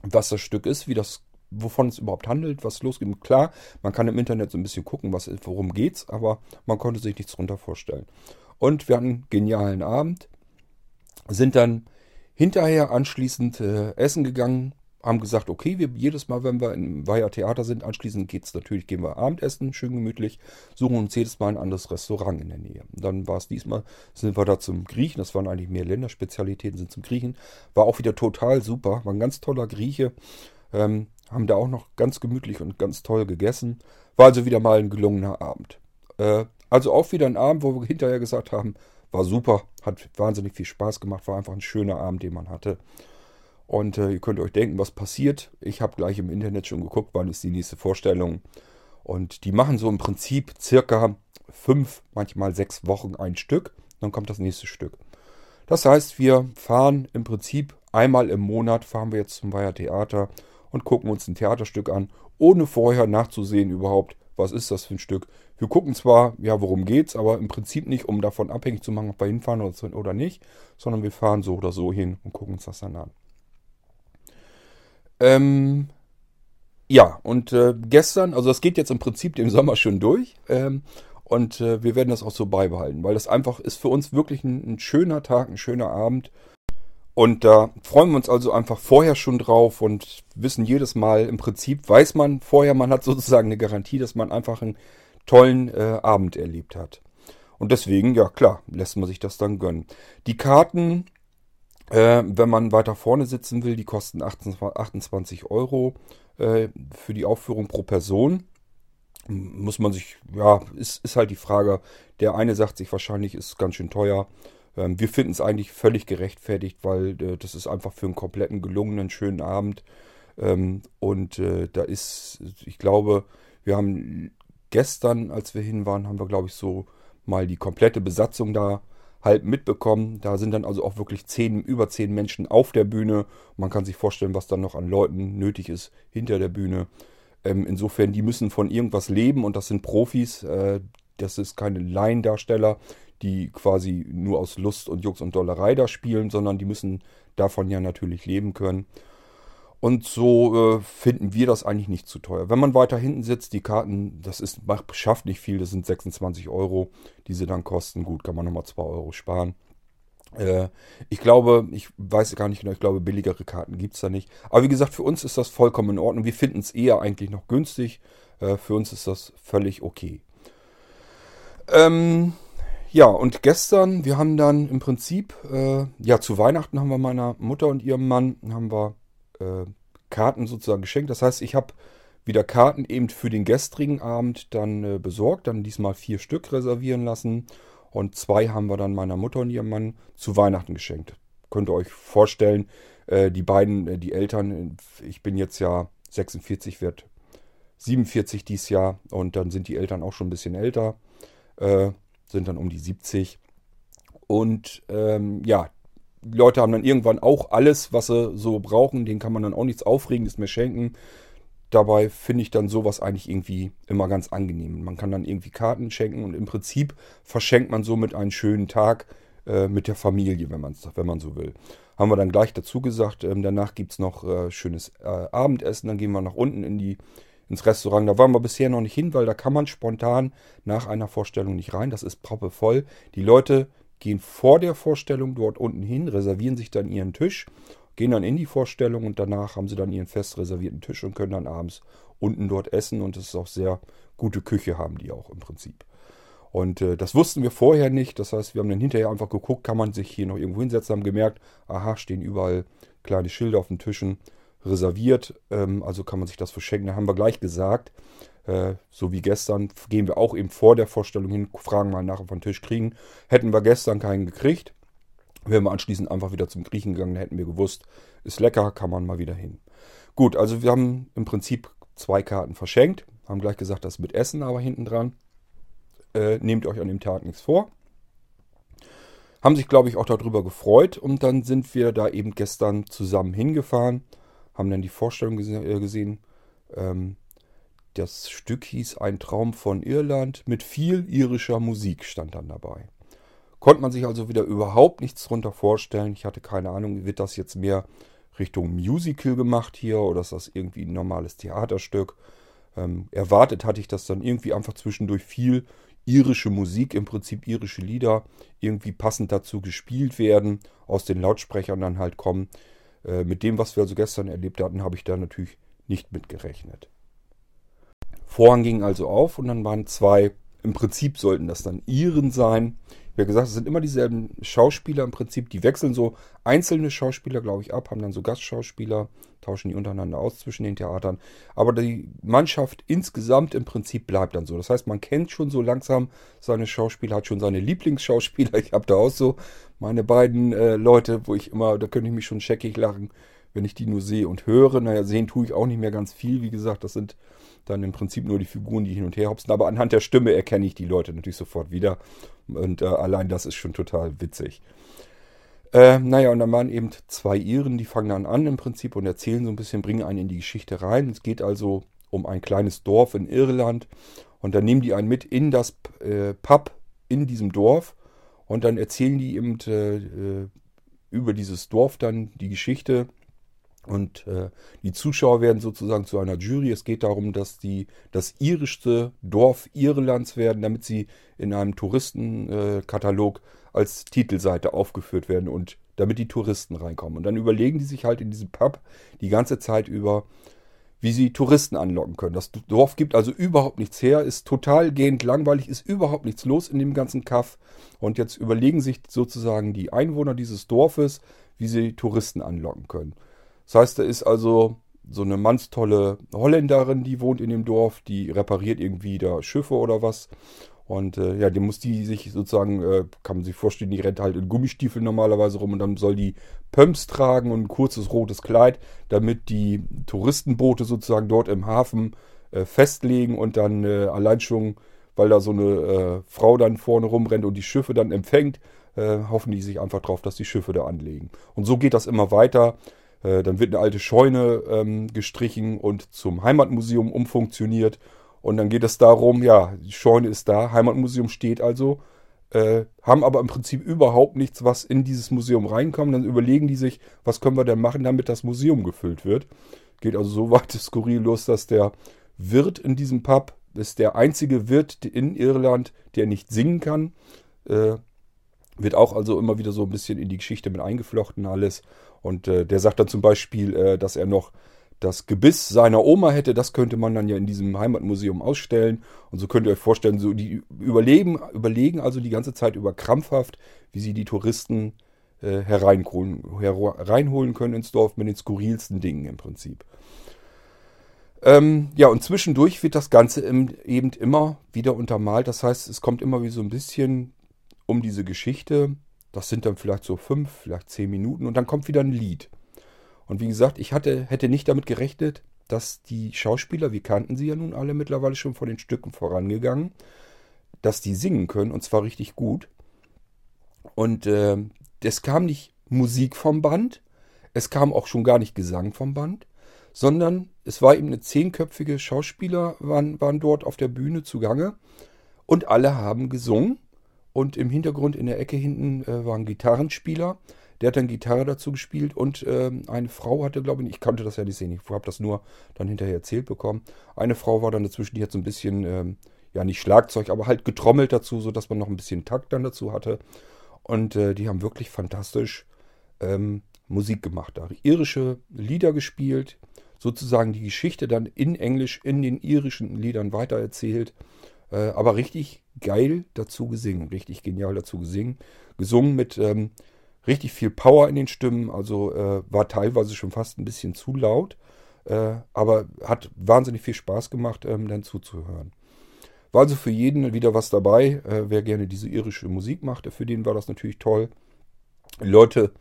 was das Stück ist, wie das, wovon es überhaupt handelt, was losgeht. Klar, man kann im Internet so ein bisschen gucken, was, worum geht's, aber man konnte sich nichts darunter vorstellen. Und wir hatten einen genialen Abend, sind dann hinterher anschließend äh, essen gegangen, haben gesagt, okay, wir jedes Mal, wenn wir im Weiher Theater sind, anschließend geht's natürlich, gehen wir Abendessen, schön gemütlich, suchen uns jedes Mal ein anderes Restaurant in der Nähe. Und dann war es diesmal, sind wir da zum Griechen, das waren eigentlich mehr Länderspezialitäten, sind zum Griechen, war auch wieder total super, war ein ganz toller Grieche, ähm, haben da auch noch ganz gemütlich und ganz toll gegessen, war also wieder mal ein gelungener Abend. Äh, also auch wieder ein Abend, wo wir hinterher gesagt haben, war super, hat wahnsinnig viel Spaß gemacht, war einfach ein schöner Abend, den man hatte. Und äh, ihr könnt euch denken, was passiert. Ich habe gleich im Internet schon geguckt, wann ist die nächste Vorstellung. Und die machen so im Prinzip circa fünf, manchmal sechs Wochen ein Stück. Dann kommt das nächste Stück. Das heißt, wir fahren im Prinzip einmal im Monat, fahren wir jetzt zum Weiher Theater und gucken uns ein Theaterstück an, ohne vorher nachzusehen überhaupt, was ist das für ein Stück. Wir gucken zwar, ja, worum geht's, aber im Prinzip nicht, um davon abhängig zu machen, ob wir hinfahren oder nicht, sondern wir fahren so oder so hin und gucken uns das dann an. Ähm, ja, und äh, gestern, also das geht jetzt im Prinzip dem Sommer schon durch. Ähm, und äh, wir werden das auch so beibehalten, weil das einfach ist für uns wirklich ein, ein, schöner Tag, ein schöner Abend. Und da freuen wir uns also einfach vorher schon drauf und wissen jedes Mal, im Prinzip weiß man vorher, man hat sozusagen eine Garantie, dass man einfach einen tollen äh, Abend erlebt hat. Und deswegen, ja klar, lässt man sich das dann gönnen. Die Karten äh, wenn man weiter vorne sitzen will, die kosten 28 Euro äh, für die Aufführung pro Person. Muss man sich, ja, ist, ist halt die Frage. Der eine sagt sich wahrscheinlich, ist ganz schön teuer. Ähm, wir finden es eigentlich völlig gerechtfertigt, weil äh, das ist einfach für einen kompletten gelungenen, schönen Abend. Ähm, und äh, da ist, ich glaube, wir haben gestern, als wir hin waren, haben wir, glaube ich, so mal die komplette Besatzung da halt mitbekommen. Da sind dann also auch wirklich zehn, über zehn Menschen auf der Bühne. Man kann sich vorstellen, was dann noch an Leuten nötig ist hinter der Bühne. Ähm, insofern, die müssen von irgendwas leben und das sind Profis. Äh, das ist keine Laiendarsteller, die quasi nur aus Lust und Jux und Dollerei da spielen, sondern die müssen davon ja natürlich leben können. Und so äh, finden wir das eigentlich nicht zu teuer. Wenn man weiter hinten sitzt, die Karten, das ist, macht, schafft nicht viel, das sind 26 Euro, die sie dann kosten. Gut, kann man nochmal 2 Euro sparen. Äh, ich glaube, ich weiß gar nicht genau, ich glaube, billigere Karten gibt es da nicht. Aber wie gesagt, für uns ist das vollkommen in Ordnung. Wir finden es eher eigentlich noch günstig. Äh, für uns ist das völlig okay. Ähm, ja, und gestern, wir haben dann im Prinzip, äh, ja, zu Weihnachten haben wir meiner Mutter und ihrem Mann, haben wir äh, Karten sozusagen geschenkt. Das heißt, ich habe wieder Karten eben für den gestrigen Abend dann äh, besorgt, dann diesmal vier Stück reservieren lassen und zwei haben wir dann meiner Mutter und ihrem Mann zu Weihnachten geschenkt. Könnt ihr euch vorstellen, äh, die beiden, äh, die Eltern, ich bin jetzt ja 46, wird 47 dieses Jahr und dann sind die Eltern auch schon ein bisschen älter, äh, sind dann um die 70. Und ähm, ja, die Leute haben dann irgendwann auch alles, was sie so brauchen. Denen kann man dann auch nichts Aufregendes mehr schenken. Dabei finde ich dann sowas eigentlich irgendwie immer ganz angenehm. Man kann dann irgendwie Karten schenken und im Prinzip verschenkt man somit einen schönen Tag äh, mit der Familie, wenn, wenn man so will. Haben wir dann gleich dazu gesagt. Ähm, danach gibt es noch äh, schönes äh, Abendessen. Dann gehen wir nach unten in die, ins Restaurant. Da waren wir bisher noch nicht hin, weil da kann man spontan nach einer Vorstellung nicht rein. Das ist proppevoll. Die Leute gehen vor der Vorstellung dort unten hin, reservieren sich dann ihren Tisch, gehen dann in die Vorstellung und danach haben sie dann ihren fest reservierten Tisch und können dann abends unten dort essen und es ist auch sehr gute Küche haben die auch im Prinzip. Und äh, das wussten wir vorher nicht. Das heißt, wir haben dann hinterher einfach geguckt, kann man sich hier noch irgendwo hinsetzen, haben gemerkt, aha, stehen überall kleine Schilder auf den Tischen. reserviert, ähm, also kann man sich das verschenken. Da haben wir gleich gesagt, äh, so wie gestern, gehen wir auch eben vor der Vorstellung hin, fragen mal nach, ob wir einen Tisch kriegen. Hätten wir gestern keinen gekriegt, wären wir anschließend einfach wieder zum Griechen gegangen, hätten wir gewusst, ist lecker, kann man mal wieder hin. Gut, also wir haben im Prinzip zwei Karten verschenkt, haben gleich gesagt, das mit Essen aber hinten dran. Äh, nehmt euch an dem Tag nichts vor. Haben sich, glaube ich, auch darüber gefreut und dann sind wir da eben gestern zusammen hingefahren, haben dann die Vorstellung gese äh, gesehen. Ähm, das Stück hieß Ein Traum von Irland mit viel irischer Musik stand dann dabei. Konnte man sich also wieder überhaupt nichts drunter vorstellen. Ich hatte keine Ahnung, wird das jetzt mehr Richtung Musical gemacht hier oder ist das irgendwie ein normales Theaterstück? Ähm, erwartet hatte ich das dann irgendwie einfach zwischendurch viel irische Musik, im Prinzip irische Lieder, irgendwie passend dazu gespielt werden, aus den Lautsprechern dann halt kommen. Äh, mit dem, was wir also gestern erlebt hatten, habe ich da natürlich nicht mitgerechnet. Vorhang ging also auf und dann waren zwei, im Prinzip sollten das dann Iren sein, wie gesagt, es sind immer dieselben Schauspieler im Prinzip. Die wechseln so einzelne Schauspieler, glaube ich, ab, haben dann so Gastschauspieler, tauschen die untereinander aus zwischen den Theatern. Aber die Mannschaft insgesamt im Prinzip bleibt dann so. Das heißt, man kennt schon so langsam seine Schauspieler, hat schon seine Lieblingsschauspieler. Ich habe da auch so meine beiden äh, Leute, wo ich immer, da könnte ich mich schon scheckig lachen, wenn ich die nur sehe und höre. Naja, sehen tue ich auch nicht mehr ganz viel. Wie gesagt, das sind dann im Prinzip nur die Figuren, die hin und her hopsen. Aber anhand der Stimme erkenne ich die Leute natürlich sofort wieder. Und äh, allein das ist schon total witzig. Äh, naja, und dann waren eben zwei Iren, die fangen dann an im Prinzip und erzählen so ein bisschen, bringen einen in die Geschichte rein. Es geht also um ein kleines Dorf in Irland. Und dann nehmen die einen mit in das äh, Pub in diesem Dorf. Und dann erzählen die eben äh, äh über dieses Dorf dann die Geschichte und äh, die Zuschauer werden sozusagen zu einer Jury. Es geht darum, dass die das irischste Dorf Irlands werden, damit sie in einem Touristenkatalog äh, als Titelseite aufgeführt werden und damit die Touristen reinkommen. Und dann überlegen die sich halt in diesem Pub die ganze Zeit über, wie sie Touristen anlocken können. Das Dorf gibt also überhaupt nichts her, ist total gehend langweilig, ist überhaupt nichts los in dem ganzen Kaff. Und jetzt überlegen sich sozusagen die Einwohner dieses Dorfes, wie sie Touristen anlocken können. Das heißt, da ist also so eine mannstolle Holländerin, die wohnt in dem Dorf, die repariert irgendwie da Schiffe oder was. Und äh, ja, die muss die sich sozusagen, äh, kann man sich vorstellen, die rennt halt in Gummistiefeln normalerweise rum und dann soll die Pumps tragen und ein kurzes rotes Kleid, damit die Touristenboote sozusagen dort im Hafen äh, festlegen und dann äh, allein schon, weil da so eine äh, Frau dann vorne rumrennt und die Schiffe dann empfängt, äh, hoffen die sich einfach drauf, dass die Schiffe da anlegen. Und so geht das immer weiter. Äh, dann wird eine alte Scheune ähm, gestrichen und zum Heimatmuseum umfunktioniert. Und dann geht es darum, ja, die Scheune ist da, Heimatmuseum steht also, äh, haben aber im Prinzip überhaupt nichts, was in dieses Museum reinkommt. Dann überlegen die sich, was können wir denn machen, damit das Museum gefüllt wird. Geht also so weit skurril los, dass der Wirt in diesem Pub ist der einzige Wirt in Irland, der nicht singen kann. Äh, wird auch also immer wieder so ein bisschen in die Geschichte mit eingeflochten alles. Und äh, der sagt dann zum Beispiel, äh, dass er noch das Gebiss seiner Oma hätte. Das könnte man dann ja in diesem Heimatmuseum ausstellen. Und so könnt ihr euch vorstellen, so die überleben, überlegen also die ganze Zeit über krampfhaft, wie sie die Touristen äh, hereinholen, hereinholen können ins Dorf mit den skurrilsten Dingen im Prinzip. Ähm, ja, und zwischendurch wird das Ganze im, eben immer wieder untermalt. Das heißt, es kommt immer wie so ein bisschen um diese Geschichte. Das sind dann vielleicht so fünf, vielleicht zehn Minuten und dann kommt wieder ein Lied. Und wie gesagt, ich hatte, hätte nicht damit gerechnet, dass die Schauspieler, wir kannten sie ja nun alle mittlerweile schon von den Stücken vorangegangen, dass die singen können und zwar richtig gut. Und äh, es kam nicht Musik vom Band, es kam auch schon gar nicht Gesang vom Band, sondern es war eben eine zehnköpfige Schauspieler, waren, waren dort auf der Bühne zugange und alle haben gesungen und im Hintergrund in der Ecke hinten äh, war ein Gitarrenspieler. Der hat dann Gitarre dazu gespielt und äh, eine Frau hatte, glaube ich, ich konnte das ja nicht sehen, ich habe das nur dann hinterher erzählt bekommen. Eine Frau war dann dazwischen, die hat so ein bisschen, ähm, ja nicht Schlagzeug, aber halt getrommelt dazu, sodass man noch ein bisschen Takt dann dazu hatte. Und äh, die haben wirklich fantastisch ähm, Musik gemacht. Da irische Lieder gespielt, sozusagen die Geschichte dann in Englisch in den irischen Liedern weitererzählt. Äh, aber richtig geil dazu gesungen, richtig genial dazu gesungen. Gesungen mit ähm, richtig viel Power in den Stimmen, also äh, war teilweise schon fast ein bisschen zu laut, äh, aber hat wahnsinnig viel Spaß gemacht, ähm, dann zuzuhören. War also für jeden wieder was dabei, äh, wer gerne diese irische Musik machte, für den war das natürlich toll. Die Leute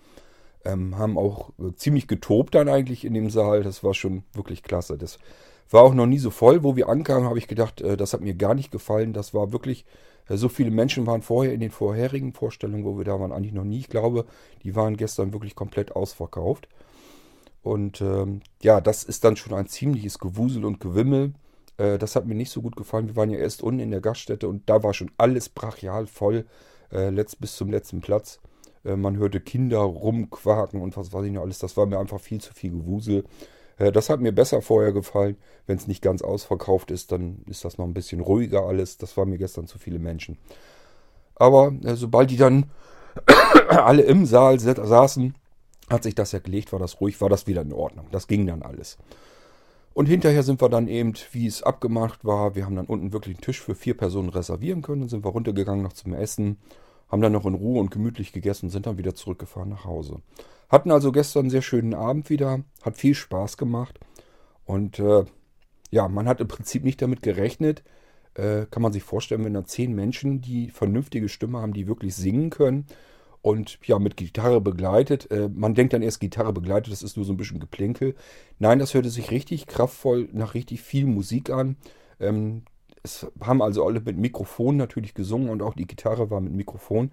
ähm, haben auch äh, ziemlich getobt dann eigentlich in dem Saal, das war schon wirklich klasse. Das war auch noch nie so voll, wo wir ankamen, habe ich gedacht, äh, das hat mir gar nicht gefallen, das war wirklich so viele Menschen waren vorher in den vorherigen Vorstellungen, wo wir da waren, eigentlich noch nie. Ich glaube, die waren gestern wirklich komplett ausverkauft. Und ähm, ja, das ist dann schon ein ziemliches Gewusel und Gewimmel. Äh, das hat mir nicht so gut gefallen. Wir waren ja erst unten in der Gaststätte und da war schon alles brachial voll, äh, letzt, bis zum letzten Platz. Äh, man hörte Kinder rumquaken und was weiß ich noch alles. Das war mir einfach viel zu viel Gewusel. Äh, das hat mir besser vorher gefallen. Wenn es nicht ganz ausverkauft ist, dann ist das noch ein bisschen ruhiger alles. Das war mir gestern zu viele Menschen. Aber äh, sobald die dann alle im Saal saßen, hat sich das ja gelegt, war das ruhig, war das wieder in Ordnung. Das ging dann alles. Und hinterher sind wir dann eben, wie es abgemacht war, wir haben dann unten wirklich einen Tisch für vier Personen reservieren können. Dann sind wir runtergegangen noch zum Essen, haben dann noch in Ruhe und gemütlich gegessen und sind dann wieder zurückgefahren nach Hause. Hatten also gestern einen sehr schönen Abend wieder, hat viel Spaß gemacht. Und äh, ja, man hat im Prinzip nicht damit gerechnet. Äh, kann man sich vorstellen, wenn da zehn Menschen, die vernünftige Stimme haben, die wirklich singen können und ja, mit Gitarre begleitet. Äh, man denkt dann erst Gitarre begleitet, das ist nur so ein bisschen Geplinkel. Nein, das hörte sich richtig kraftvoll nach richtig viel Musik an. Ähm, es haben also alle mit Mikrofon natürlich gesungen und auch die Gitarre war mit Mikrofon.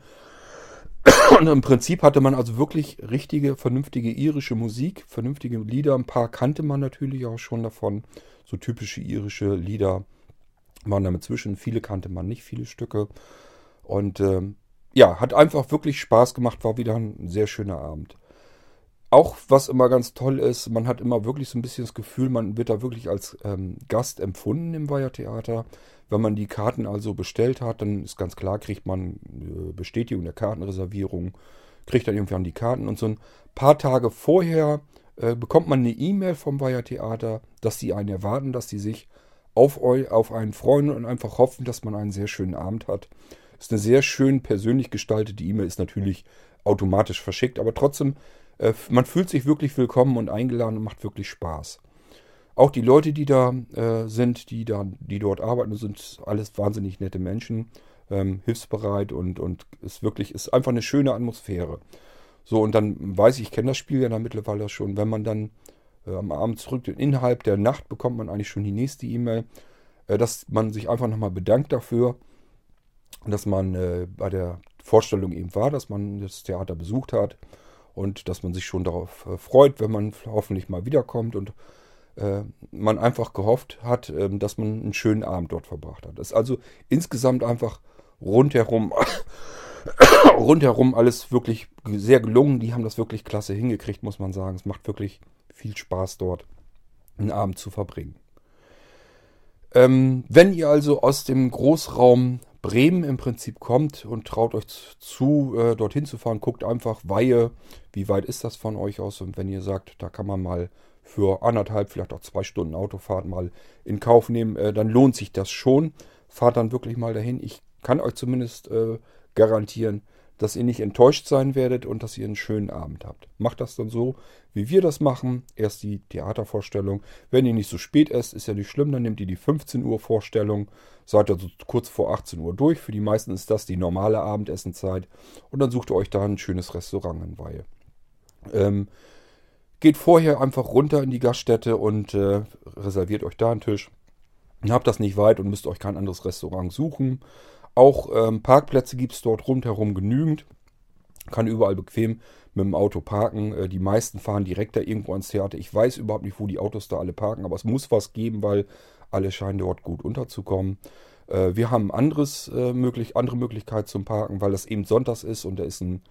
Und im Prinzip hatte man also wirklich richtige, vernünftige irische Musik, vernünftige Lieder. Ein paar kannte man natürlich auch schon davon. So typische irische Lieder waren damit zwischen. Viele kannte man nicht, viele Stücke. Und ähm, ja, hat einfach wirklich Spaß gemacht, war wieder ein sehr schöner Abend. Auch was immer ganz toll ist, man hat immer wirklich so ein bisschen das Gefühl, man wird da wirklich als ähm, Gast empfunden im Weihertheater. Wenn man die Karten also bestellt hat, dann ist ganz klar, kriegt man äh, Bestätigung der Kartenreservierung, kriegt dann irgendwann die Karten und so ein paar Tage vorher äh, bekommt man eine E-Mail vom Weihertheater, dass sie einen erwarten, dass sie sich auf, eu, auf einen freuen und einfach hoffen, dass man einen sehr schönen Abend hat. Ist eine sehr schön persönlich gestaltete E-Mail, ist natürlich automatisch verschickt, aber trotzdem man fühlt sich wirklich willkommen und eingeladen und macht wirklich Spaß. Auch die Leute, die da äh, sind, die, da, die dort arbeiten, sind alles wahnsinnig nette Menschen, ähm, hilfsbereit und, und ist wirklich, ist einfach eine schöne Atmosphäre. So, und dann weiß ich, ich kenne das Spiel ja dann mittlerweile schon, wenn man dann äh, am Abend zurück, innerhalb der Nacht bekommt man eigentlich schon die nächste E-Mail, äh, dass man sich einfach nochmal bedankt dafür, dass man äh, bei der Vorstellung eben war, dass man das Theater besucht hat und dass man sich schon darauf äh, freut, wenn man hoffentlich mal wiederkommt und äh, man einfach gehofft hat, äh, dass man einen schönen Abend dort verbracht hat. Das ist also insgesamt einfach rundherum, rundherum alles wirklich sehr gelungen. Die haben das wirklich klasse hingekriegt, muss man sagen. Es macht wirklich viel Spaß dort, einen Abend zu verbringen. Ähm, wenn ihr also aus dem Großraum Bremen im Prinzip kommt und traut euch zu, äh, dorthin zu fahren, guckt einfach Weihe, wie weit ist das von euch aus und wenn ihr sagt, da kann man mal für anderthalb, vielleicht auch zwei Stunden Autofahrt mal in Kauf nehmen, äh, dann lohnt sich das schon. Fahrt dann wirklich mal dahin. Ich kann euch zumindest äh, garantieren, dass ihr nicht enttäuscht sein werdet und dass ihr einen schönen Abend habt. Macht das dann so, wie wir das machen. Erst die Theatervorstellung. Wenn ihr nicht so spät esst, ist ja nicht schlimm, dann nehmt ihr die 15 Uhr Vorstellung. Seid also kurz vor 18 Uhr durch. Für die meisten ist das die normale Abendessenzeit. Und dann sucht ihr euch da ein schönes Restaurant in Weihe. Ähm, geht vorher einfach runter in die Gaststätte und äh, reserviert euch da einen Tisch. Habt das nicht weit und müsst euch kein anderes Restaurant suchen. Auch ähm, Parkplätze gibt es dort rundherum genügend. Kann überall bequem mit dem Auto parken. Äh, die meisten fahren direkt da irgendwo ans Theater. Ich weiß überhaupt nicht, wo die Autos da alle parken, aber es muss was geben, weil alle scheinen dort gut unterzukommen. Äh, wir haben anderes, äh, möglich, andere Möglichkeit zum Parken, weil das eben sonntags ist und da ist ein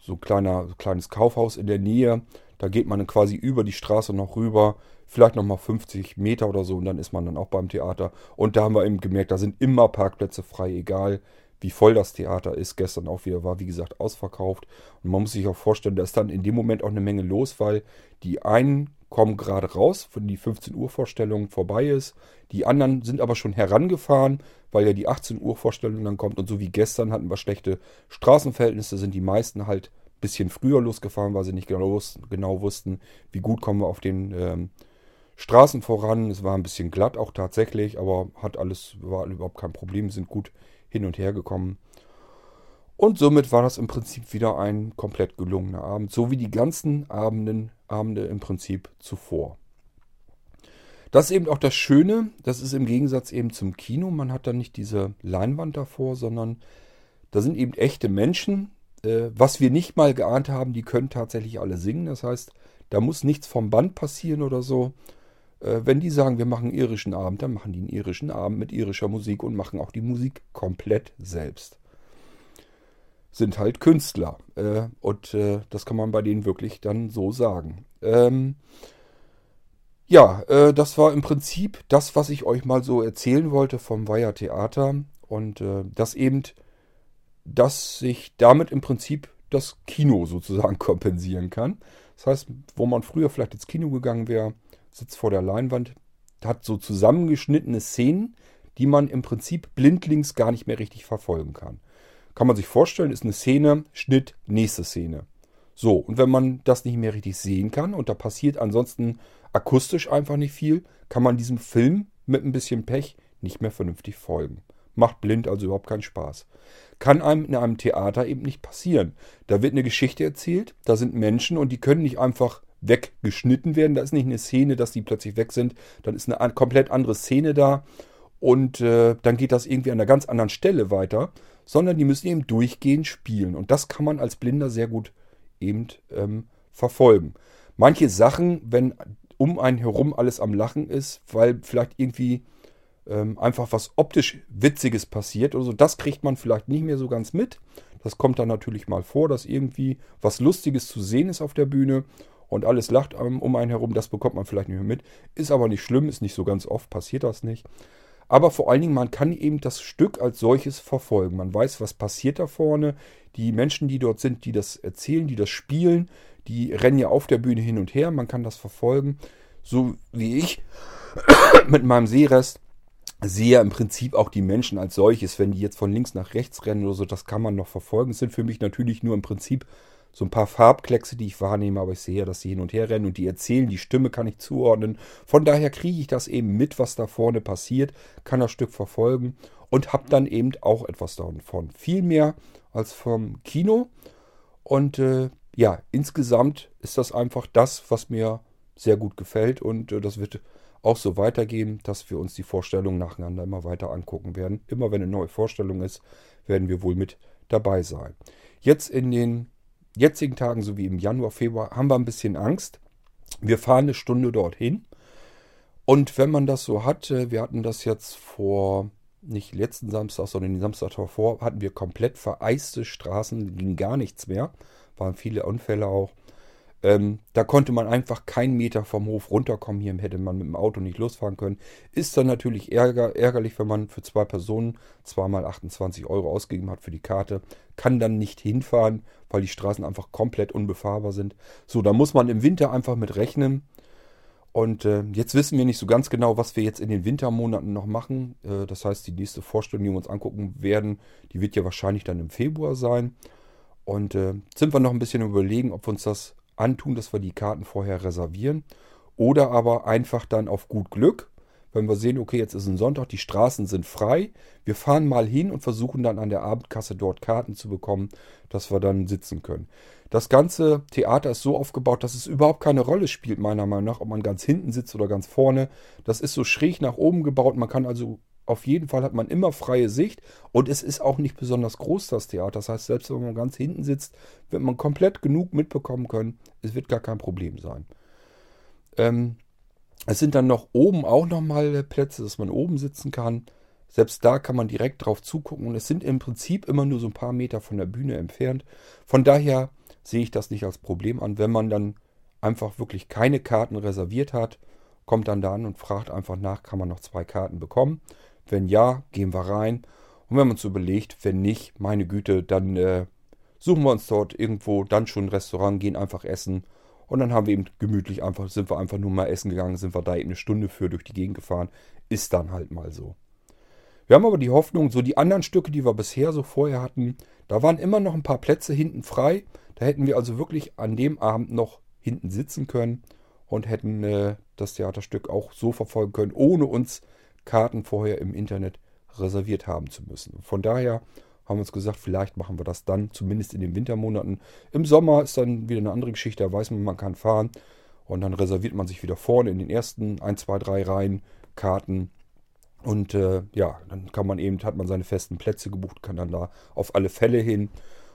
so kleiner, so kleines Kaufhaus in der Nähe. Da geht man quasi über die Straße noch rüber vielleicht nochmal 50 Meter oder so und dann ist man dann auch beim Theater. Und da haben wir eben gemerkt, da sind immer Parkplätze frei, egal wie voll das Theater ist. Gestern auch wieder war, wie gesagt, ausverkauft. Und man muss sich auch vorstellen, da ist dann in dem Moment auch eine Menge los, weil die einen kommen gerade raus, wenn die 15 Uhr Vorstellung vorbei ist. Die anderen sind aber schon herangefahren, weil ja die 18 Uhr Vorstellung dann kommt. Und so wie gestern hatten wir schlechte Straßenverhältnisse, sind die meisten halt bisschen früher losgefahren, weil sie nicht genau, genau wussten, wie gut kommen wir auf den ähm, Straßen voran. Es war ein bisschen glatt auch tatsächlich, aber hat alles, war überhaupt kein Problem, sind gut hin und her gekommen. Und somit war das im Prinzip wieder ein komplett gelungener Abend, so wie die ganzen Abenden, Abende im Prinzip zuvor. Das ist eben auch das Schöne, das ist im Gegensatz eben zum Kino, man hat da nicht diese Leinwand davor, sondern da sind eben echte Menschen. Äh, was wir nicht mal geahnt haben, die können tatsächlich alle singen. Das heißt, da muss nichts vom Band passieren oder so. Äh, wenn die sagen, wir machen irischen Abend, dann machen die einen irischen Abend mit irischer Musik und machen auch die Musik komplett selbst. Sind halt Künstler. Äh, und das kann man bei denen wirklich dann so sagen. Ähm, ja, das war im Prinzip das, was ich euch mal so erzählen wollte vom Weiher Theater. Und das eben, dass sich damit im Prinzip das Kino sozusagen kompensieren kann. Das heißt, wo man früher vielleicht ins Kino gegangen wäre, sitzt vor der Leinwand, hat so zusammengeschnittene Szenen, die man im Prinzip blindlings gar nicht mehr richtig verfolgen kann. Kann man sich vorstellen, ist eine Szene, Schnitt, nächste Szene. So, und wenn man das nicht mehr richtig sehen kann und da passiert ansonsten akustisch einfach nicht viel, kann man diesem Film mit ein bisschen Pech nicht mehr vernünftig folgen. Macht blind also überhaupt keinen Spaß. Kann einem in einem Theater eben nicht passieren. Da wird eine Geschichte erzählt, da sind Menschen und die können nicht einfach weggeschnitten werden. Da ist nicht eine Szene, dass die plötzlich weg sind. Dann ist eine komplett andere Szene da und äh, dann geht das irgendwie an einer ganz anderen Stelle weiter, sondern die müssen eben durchgehend spielen. Und das kann man als Blinder sehr gut eben ähm, verfolgen. Manche Sachen, wenn um einen herum alles am Lachen ist, weil vielleicht irgendwie ähm, einfach was optisch Witziges passiert oder so, das kriegt man vielleicht nicht mehr so ganz mit. Das kommt dann natürlich mal vor, dass irgendwie was Lustiges zu sehen ist auf der Bühne und alles lacht um einen herum, das bekommt man vielleicht nicht mehr mit. Ist aber nicht schlimm, ist nicht so ganz oft, passiert das nicht. Aber vor allen Dingen, man kann eben das Stück als solches verfolgen. Man weiß, was passiert da vorne. Die Menschen, die dort sind, die das erzählen, die das spielen, die rennen ja auf der Bühne hin und her. Man kann das verfolgen. So wie ich mit meinem Sehrest sehe im Prinzip auch die Menschen als solches. Wenn die jetzt von links nach rechts rennen oder so, das kann man noch verfolgen. Es sind für mich natürlich nur im Prinzip so ein paar Farbkleckse, die ich wahrnehme, aber ich sehe ja, dass sie hin und her rennen und die erzählen, die Stimme kann ich zuordnen. Von daher kriege ich das eben mit, was da vorne passiert, kann das Stück verfolgen und habe dann eben auch etwas davon. Viel mehr als vom Kino. Und äh, ja, insgesamt ist das einfach das, was mir sehr gut gefällt und äh, das wird auch so weitergehen, dass wir uns die Vorstellungen nacheinander immer weiter angucken werden. Immer wenn eine neue Vorstellung ist, werden wir wohl mit dabei sein. Jetzt in den jetzigen Tagen, so wie im Januar, Februar, haben wir ein bisschen Angst. Wir fahren eine Stunde dorthin. Und wenn man das so hat, äh, wir hatten das jetzt vor, nicht letzten Samstag, sondern den Samstag davor, hatten wir komplett vereiste Straßen, ging gar nichts mehr. Waren viele Unfälle auch. Ähm, da konnte man einfach keinen Meter vom Hof runterkommen. Hier hätte man mit dem Auto nicht losfahren können. Ist dann natürlich ärger, ärgerlich, wenn man für zwei Personen zweimal 28 Euro ausgegeben hat für die Karte. Kann dann nicht hinfahren, weil die Straßen einfach komplett unbefahrbar sind. So, da muss man im Winter einfach mit rechnen. Und äh, jetzt wissen wir nicht so ganz genau, was wir jetzt in den Wintermonaten noch machen. Äh, das heißt, die nächste Vorstellung, die wir uns angucken werden, die wird ja wahrscheinlich dann im Februar sein. Und äh, sind wir noch ein bisschen überlegen, ob wir uns das antun, dass wir die Karten vorher reservieren. Oder aber einfach dann auf gut Glück, wenn wir sehen, okay, jetzt ist ein Sonntag, die Straßen sind frei. Wir fahren mal hin und versuchen dann an der Abendkasse dort Karten zu bekommen, dass wir dann sitzen können. Das ganze Theater ist so aufgebaut, dass es überhaupt keine Rolle spielt, meiner Meinung nach, ob man ganz hinten sitzt oder ganz vorne. Das ist so schräg nach oben gebaut. Man kann also auf jeden Fall hat man immer freie Sicht und es ist auch nicht besonders groß, das Theater. Das heißt, selbst wenn man ganz hinten sitzt, wird man komplett genug mitbekommen können. Es wird gar kein Problem sein. Ähm, es sind dann noch oben auch nochmal Plätze, dass man oben sitzen kann. Selbst da kann man direkt drauf zugucken und es sind im Prinzip immer nur so ein paar Meter von der Bühne entfernt. Von daher sehe ich das nicht als Problem an, wenn man dann einfach wirklich keine Karten reserviert hat, kommt dann da an und fragt einfach nach, kann man noch zwei Karten bekommen. Wenn ja, gehen wir rein. Und wenn man uns überlegt, wenn nicht, meine Güte, dann äh, suchen wir uns dort irgendwo dann schon ein Restaurant, gehen einfach essen. Und dann haben wir eben gemütlich einfach, sind wir einfach nur mal essen gegangen, sind wir da eben eine Stunde für durch die Gegend gefahren. Ist dann halt mal so. Wir haben aber die Hoffnung, so die anderen Stücke, die wir bisher so vorher hatten, da waren immer noch ein paar Plätze hinten frei. Da hätten wir also wirklich an dem Abend noch hinten sitzen können und hätten äh, das Theaterstück auch so verfolgen können, ohne uns Karten vorher im Internet reserviert haben zu müssen. Von daher haben wir uns gesagt, vielleicht machen wir das dann, zumindest in den Wintermonaten. Im Sommer ist dann wieder eine andere Geschichte, da weiß man, man kann fahren. Und dann reserviert man sich wieder vorne in den ersten 1, 2, 3 Reihen Karten. Und äh, ja, dann kann man eben, hat man seine festen Plätze gebucht, kann dann da auf alle Fälle hin.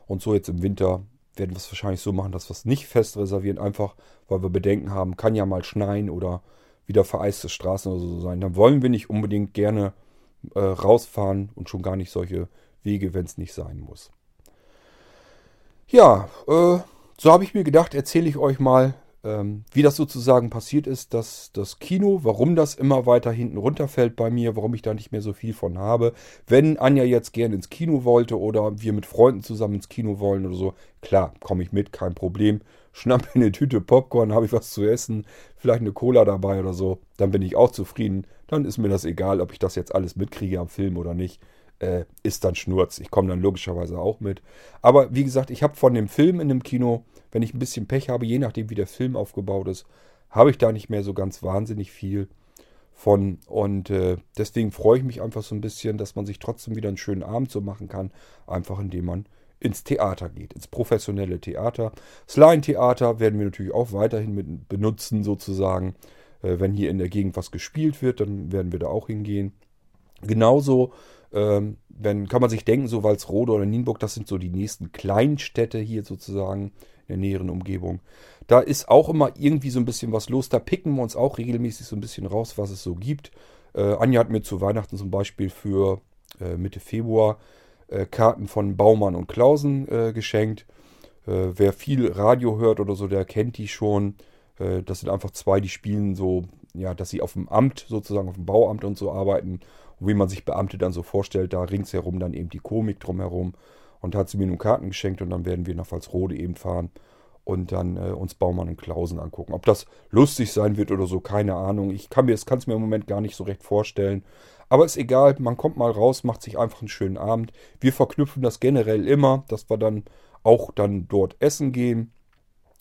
Und so jetzt im Winter werden wir es wahrscheinlich so machen, dass wir es nicht fest reservieren, einfach weil wir Bedenken haben, kann ja mal schneien oder wieder vereiste Straßen oder so sein. Dann wollen wir nicht unbedingt gerne äh, rausfahren und schon gar nicht solche Wege, wenn es nicht sein muss. Ja, äh, so habe ich mir gedacht, erzähle ich euch mal, ähm, wie das sozusagen passiert ist, dass das Kino, warum das immer weiter hinten runterfällt bei mir, warum ich da nicht mehr so viel von habe. Wenn Anja jetzt gerne ins Kino wollte oder wir mit Freunden zusammen ins Kino wollen oder so, klar, komme ich mit, kein Problem. Schnapp mir eine Tüte Popcorn, habe ich was zu essen, vielleicht eine Cola dabei oder so, dann bin ich auch zufrieden. Dann ist mir das egal, ob ich das jetzt alles mitkriege am Film oder nicht äh, ist dann Schnurz. Ich komme dann logischerweise auch mit. Aber wie gesagt, ich habe von dem Film in dem Kino, wenn ich ein bisschen Pech habe, je nachdem wie der Film aufgebaut ist, habe ich da nicht mehr so ganz wahnsinnig viel von. Und äh, deswegen freue ich mich einfach so ein bisschen, dass man sich trotzdem wieder einen schönen Abend so machen kann, einfach indem man ins Theater geht, ins professionelle Theater. Das Laientheater werden wir natürlich auch weiterhin benutzen, sozusagen. Äh, wenn hier in der Gegend was gespielt wird, dann werden wir da auch hingehen. Genauso ähm, wenn, kann man sich denken, so Walsrode oder Nienburg, das sind so die nächsten Kleinstädte hier sozusagen in der näheren Umgebung. Da ist auch immer irgendwie so ein bisschen was los. Da picken wir uns auch regelmäßig so ein bisschen raus, was es so gibt. Äh, Anja hat mir zu Weihnachten zum Beispiel für äh, Mitte Februar Karten von Baumann und Klausen äh, geschenkt. Äh, wer viel Radio hört oder so, der kennt die schon. Äh, das sind einfach zwei, die spielen so, ja, dass sie auf dem Amt sozusagen, auf dem Bauamt und so arbeiten und wie man sich Beamte dann so vorstellt, da ringsherum dann eben die Komik drumherum. Und hat sie mir nun Karten geschenkt und dann werden wir nach Walsrode eben fahren und dann äh, uns Baumann und Klausen angucken. Ob das lustig sein wird oder so, keine Ahnung. Ich kann mir, es mir im Moment gar nicht so recht vorstellen. Aber ist egal, man kommt mal raus, macht sich einfach einen schönen Abend. Wir verknüpfen das generell immer, dass wir dann auch dann dort essen gehen,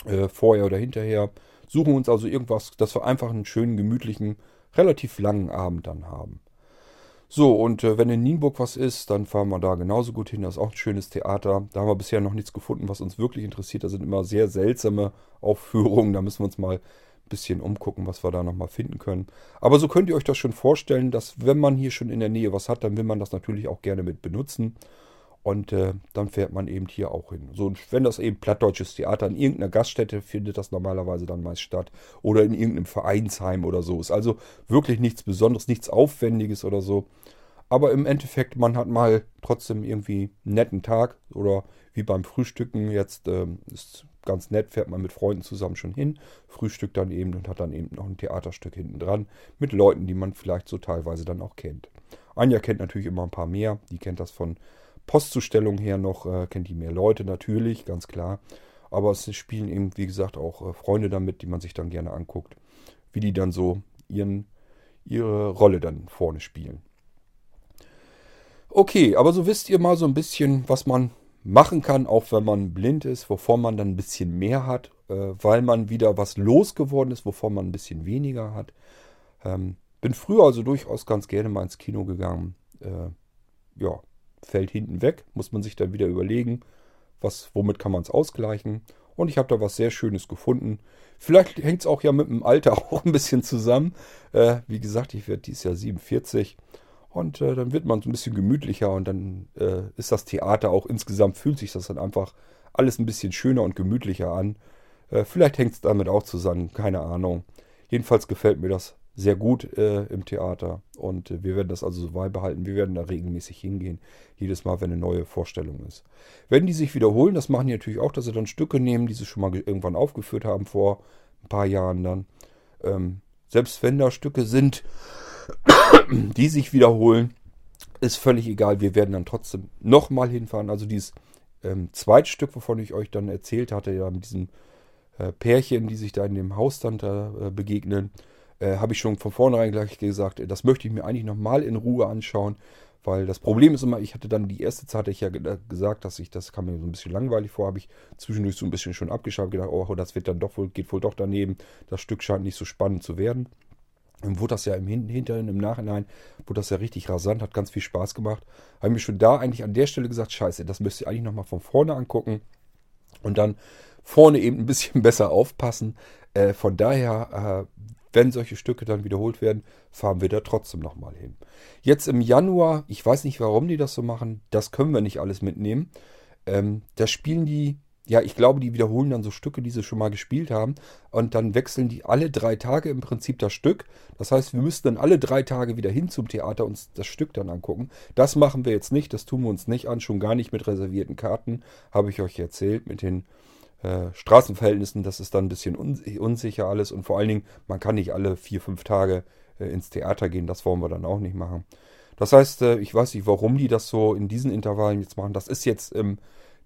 äh, vorher oder hinterher. Suchen uns also irgendwas, dass wir einfach einen schönen, gemütlichen, relativ langen Abend dann haben. So, und äh, wenn in Nienburg was ist, dann fahren wir da genauso gut hin. Das ist auch ein schönes Theater. Da haben wir bisher noch nichts gefunden, was uns wirklich interessiert. Da sind immer sehr seltsame Aufführungen. Da müssen wir uns mal bisschen umgucken, was wir da nochmal finden können. Aber so könnt ihr euch das schon vorstellen, dass wenn man hier schon in der Nähe was hat, dann will man das natürlich auch gerne mit benutzen. Und äh, dann fährt man eben hier auch hin. So, wenn das eben plattdeutsches Theater in irgendeiner Gaststätte findet, das normalerweise dann meist statt. Oder in irgendeinem Vereinsheim oder so. Ist also wirklich nichts Besonderes, nichts Aufwendiges oder so. Aber im Endeffekt, man hat mal trotzdem irgendwie einen netten Tag. Oder wie beim Frühstücken jetzt ähm, ist ganz nett, fährt man mit Freunden zusammen schon hin, frühstückt dann eben und hat dann eben noch ein Theaterstück hinten dran mit Leuten, die man vielleicht so teilweise dann auch kennt. Anja kennt natürlich immer ein paar mehr, die kennt das von Postzustellung her noch äh, kennt die mehr Leute natürlich, ganz klar. Aber es spielen eben, wie gesagt, auch äh, Freunde damit, die man sich dann gerne anguckt, wie die dann so ihren, ihre Rolle dann vorne spielen. Okay, aber so wisst ihr mal so ein bisschen, was man machen kann, auch wenn man blind ist, wovon man dann ein bisschen mehr hat, äh, weil man wieder was losgeworden ist, wovon man ein bisschen weniger hat. Ähm, bin früher also durchaus ganz gerne mal ins Kino gegangen. Äh, ja, fällt hinten weg, muss man sich dann wieder überlegen, was, womit kann man es ausgleichen. Und ich habe da was sehr Schönes gefunden. Vielleicht hängt es auch ja mit dem Alter auch ein bisschen zusammen. Äh, wie gesagt, ich werde dieses Jahr 47. Und äh, dann wird man so ein bisschen gemütlicher und dann äh, ist das Theater auch insgesamt, fühlt sich das dann einfach alles ein bisschen schöner und gemütlicher an. Äh, vielleicht hängt es damit auch zusammen, keine Ahnung. Jedenfalls gefällt mir das sehr gut äh, im Theater. Und äh, wir werden das also so beibehalten. Wir werden da regelmäßig hingehen. Jedes Mal, wenn eine neue Vorstellung ist. Wenn die sich wiederholen, das machen die natürlich auch, dass sie dann Stücke nehmen, die sie schon mal irgendwann aufgeführt haben vor ein paar Jahren dann. Ähm, selbst wenn da Stücke sind, die sich wiederholen, ist völlig egal. Wir werden dann trotzdem nochmal hinfahren. Also dieses ähm, Zweitstück, wovon ich euch dann erzählt hatte, ja, mit diesem äh, Pärchen, die sich da in dem Haus dann da, äh, begegnen äh, habe ich schon von vornherein gleich gesagt, das möchte ich mir eigentlich nochmal in Ruhe anschauen, Weil das Problem ist immer, ich hatte dann die erste Zeit, hatte ich ja gesagt, dass ich, das kam mir so ein bisschen langweilig vor, habe ich zwischendurch so ein bisschen schon abgeschaut, gedacht, oh, das wird dann doch wohl, geht wohl doch daneben. Das Stück scheint nicht so spannend zu werden. Dann wurde das ja im Hintergrund, im Nachhinein, wurde das ja richtig rasant, hat ganz viel Spaß gemacht. Habe mir schon da eigentlich an der Stelle gesagt, scheiße, das müsst ihr eigentlich nochmal von vorne angucken. Und dann vorne eben ein bisschen besser aufpassen. Äh, von daher, äh, wenn solche Stücke dann wiederholt werden, fahren wir da trotzdem nochmal hin. Jetzt im Januar, ich weiß nicht, warum die das so machen, das können wir nicht alles mitnehmen. Ähm, da spielen die ja, ich glaube, die wiederholen dann so Stücke, die sie schon mal gespielt haben. Und dann wechseln die alle drei Tage im Prinzip das Stück. Das heißt, wir müssten dann alle drei Tage wieder hin zum Theater uns das Stück dann angucken. Das machen wir jetzt nicht, das tun wir uns nicht an, schon gar nicht mit reservierten Karten, habe ich euch erzählt, mit den äh, Straßenverhältnissen. Das ist dann ein bisschen unsicher alles. Und vor allen Dingen, man kann nicht alle vier, fünf Tage äh, ins Theater gehen. Das wollen wir dann auch nicht machen. Das heißt, äh, ich weiß nicht, warum die das so in diesen Intervallen jetzt machen. Das ist jetzt im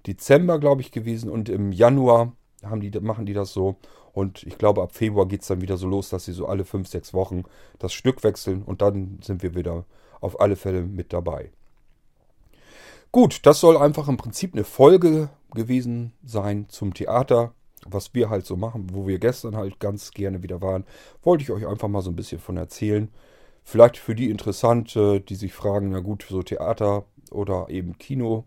Dezember, glaube ich, gewesen und im Januar haben die, machen die das so. Und ich glaube, ab Februar geht es dann wieder so los, dass sie so alle fünf, sechs Wochen das Stück wechseln und dann sind wir wieder auf alle Fälle mit dabei. Gut, das soll einfach im Prinzip eine Folge gewesen sein zum Theater, was wir halt so machen, wo wir gestern halt ganz gerne wieder waren. Wollte ich euch einfach mal so ein bisschen von erzählen. Vielleicht für die interessant, die sich fragen, na gut, so Theater oder eben Kino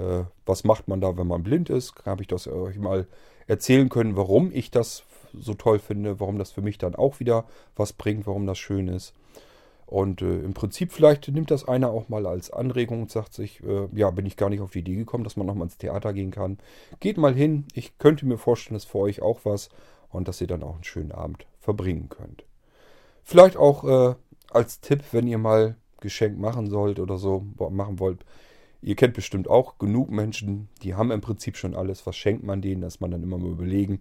äh, was macht man da, wenn man blind ist? Habe ich das euch mal erzählen können, warum ich das so toll finde, warum das für mich dann auch wieder was bringt, warum das schön ist. Und äh, im Prinzip vielleicht nimmt das einer auch mal als Anregung und sagt sich, äh, ja, bin ich gar nicht auf die Idee gekommen, dass man nochmal ins Theater gehen kann. Geht mal hin, ich könnte mir vorstellen, dass für euch auch was und dass ihr dann auch einen schönen Abend verbringen könnt. Vielleicht auch äh, als Tipp, wenn ihr mal Geschenk machen sollt oder so, machen wollt, Ihr kennt bestimmt auch genug Menschen, die haben im Prinzip schon alles. Was schenkt man denen? dass man dann immer mal überlegen.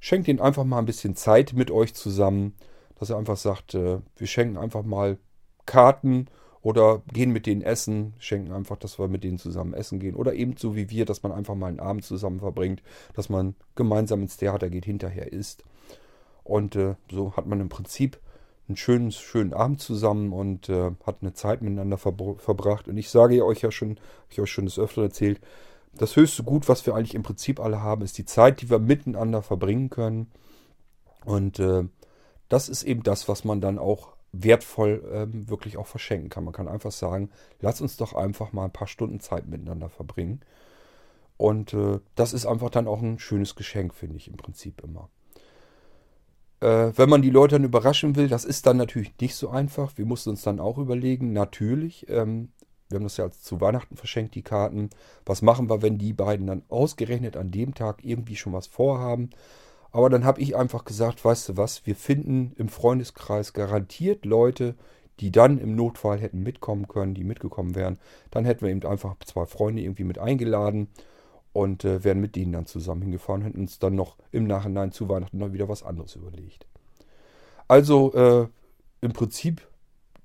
Schenkt ihnen einfach mal ein bisschen Zeit mit euch zusammen, dass er einfach sagt, äh, wir schenken einfach mal Karten oder gehen mit denen essen, schenken einfach, dass wir mit denen zusammen essen gehen. Oder eben so wie wir, dass man einfach mal einen Abend zusammen verbringt, dass man gemeinsam ins Theater geht, hinterher isst. Und äh, so hat man im Prinzip einen schönen, schönen Abend zusammen und äh, hat eine Zeit miteinander verbracht. Und ich sage euch ja schon, habe ich euch schon des Öfteren erzählt, das höchste Gut, was wir eigentlich im Prinzip alle haben, ist die Zeit, die wir miteinander verbringen können. Und äh, das ist eben das, was man dann auch wertvoll äh, wirklich auch verschenken kann. Man kann einfach sagen, lass uns doch einfach mal ein paar Stunden Zeit miteinander verbringen. Und äh, das ist einfach dann auch ein schönes Geschenk, finde ich im Prinzip immer. Äh, wenn man die Leute dann überraschen will, das ist dann natürlich nicht so einfach. Wir mussten uns dann auch überlegen, natürlich, ähm, wir haben das ja zu Weihnachten verschenkt, die Karten. Was machen wir, wenn die beiden dann ausgerechnet an dem Tag irgendwie schon was vorhaben? Aber dann habe ich einfach gesagt, weißt du was, wir finden im Freundeskreis garantiert Leute, die dann im Notfall hätten mitkommen können, die mitgekommen wären. Dann hätten wir eben einfach zwei Freunde irgendwie mit eingeladen und äh, wären mit denen dann zusammen hingefahren, hätten uns dann noch im Nachhinein zu Weihnachten noch wieder was anderes überlegt. Also äh, im Prinzip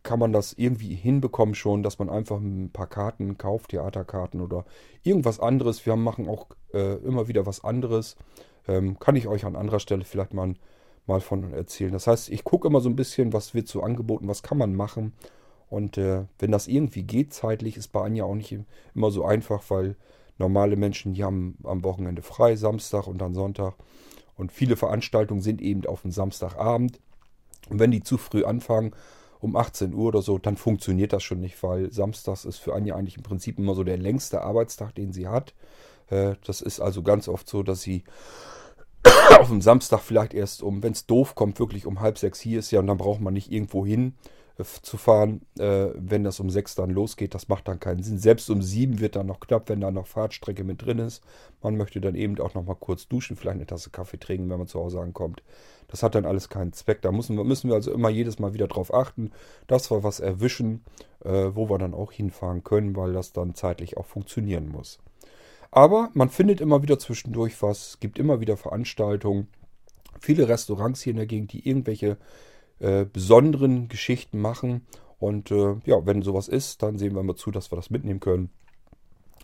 kann man das irgendwie hinbekommen schon, dass man einfach ein paar Karten kauft, Theaterkarten oder irgendwas anderes. Wir machen auch äh, immer wieder was anderes. Ähm, kann ich euch an anderer Stelle vielleicht mal, mal von erzählen. Das heißt, ich gucke immer so ein bisschen, was wird so angeboten, was kann man machen. Und äh, wenn das irgendwie geht zeitlich, ist bei Anja auch nicht immer so einfach, weil Normale Menschen, die haben am Wochenende frei, Samstag und dann Sonntag. Und viele Veranstaltungen sind eben auf dem Samstagabend. Und wenn die zu früh anfangen, um 18 Uhr oder so, dann funktioniert das schon nicht, weil Samstags ist für Anja eigentlich im Prinzip immer so der längste Arbeitstag, den sie hat. Äh, das ist also ganz oft so, dass sie auf dem Samstag vielleicht erst um, wenn es doof kommt, wirklich um halb sechs hier ist ja und dann braucht man nicht irgendwo hin zu fahren, äh, wenn das um sechs dann losgeht. Das macht dann keinen Sinn. Selbst um sieben wird dann noch knapp, wenn da noch Fahrtstrecke mit drin ist. Man möchte dann eben auch noch mal kurz duschen, vielleicht eine Tasse Kaffee trinken, wenn man zu Hause ankommt. Das hat dann alles keinen Zweck. Da müssen wir, müssen wir also immer jedes Mal wieder drauf achten, dass wir was erwischen, äh, wo wir dann auch hinfahren können, weil das dann zeitlich auch funktionieren muss. Aber man findet immer wieder zwischendurch was, gibt immer wieder Veranstaltungen. Viele Restaurants hier in der Gegend, die irgendwelche äh, besonderen Geschichten machen. Und äh, ja, wenn sowas ist, dann sehen wir mal zu, dass wir das mitnehmen können.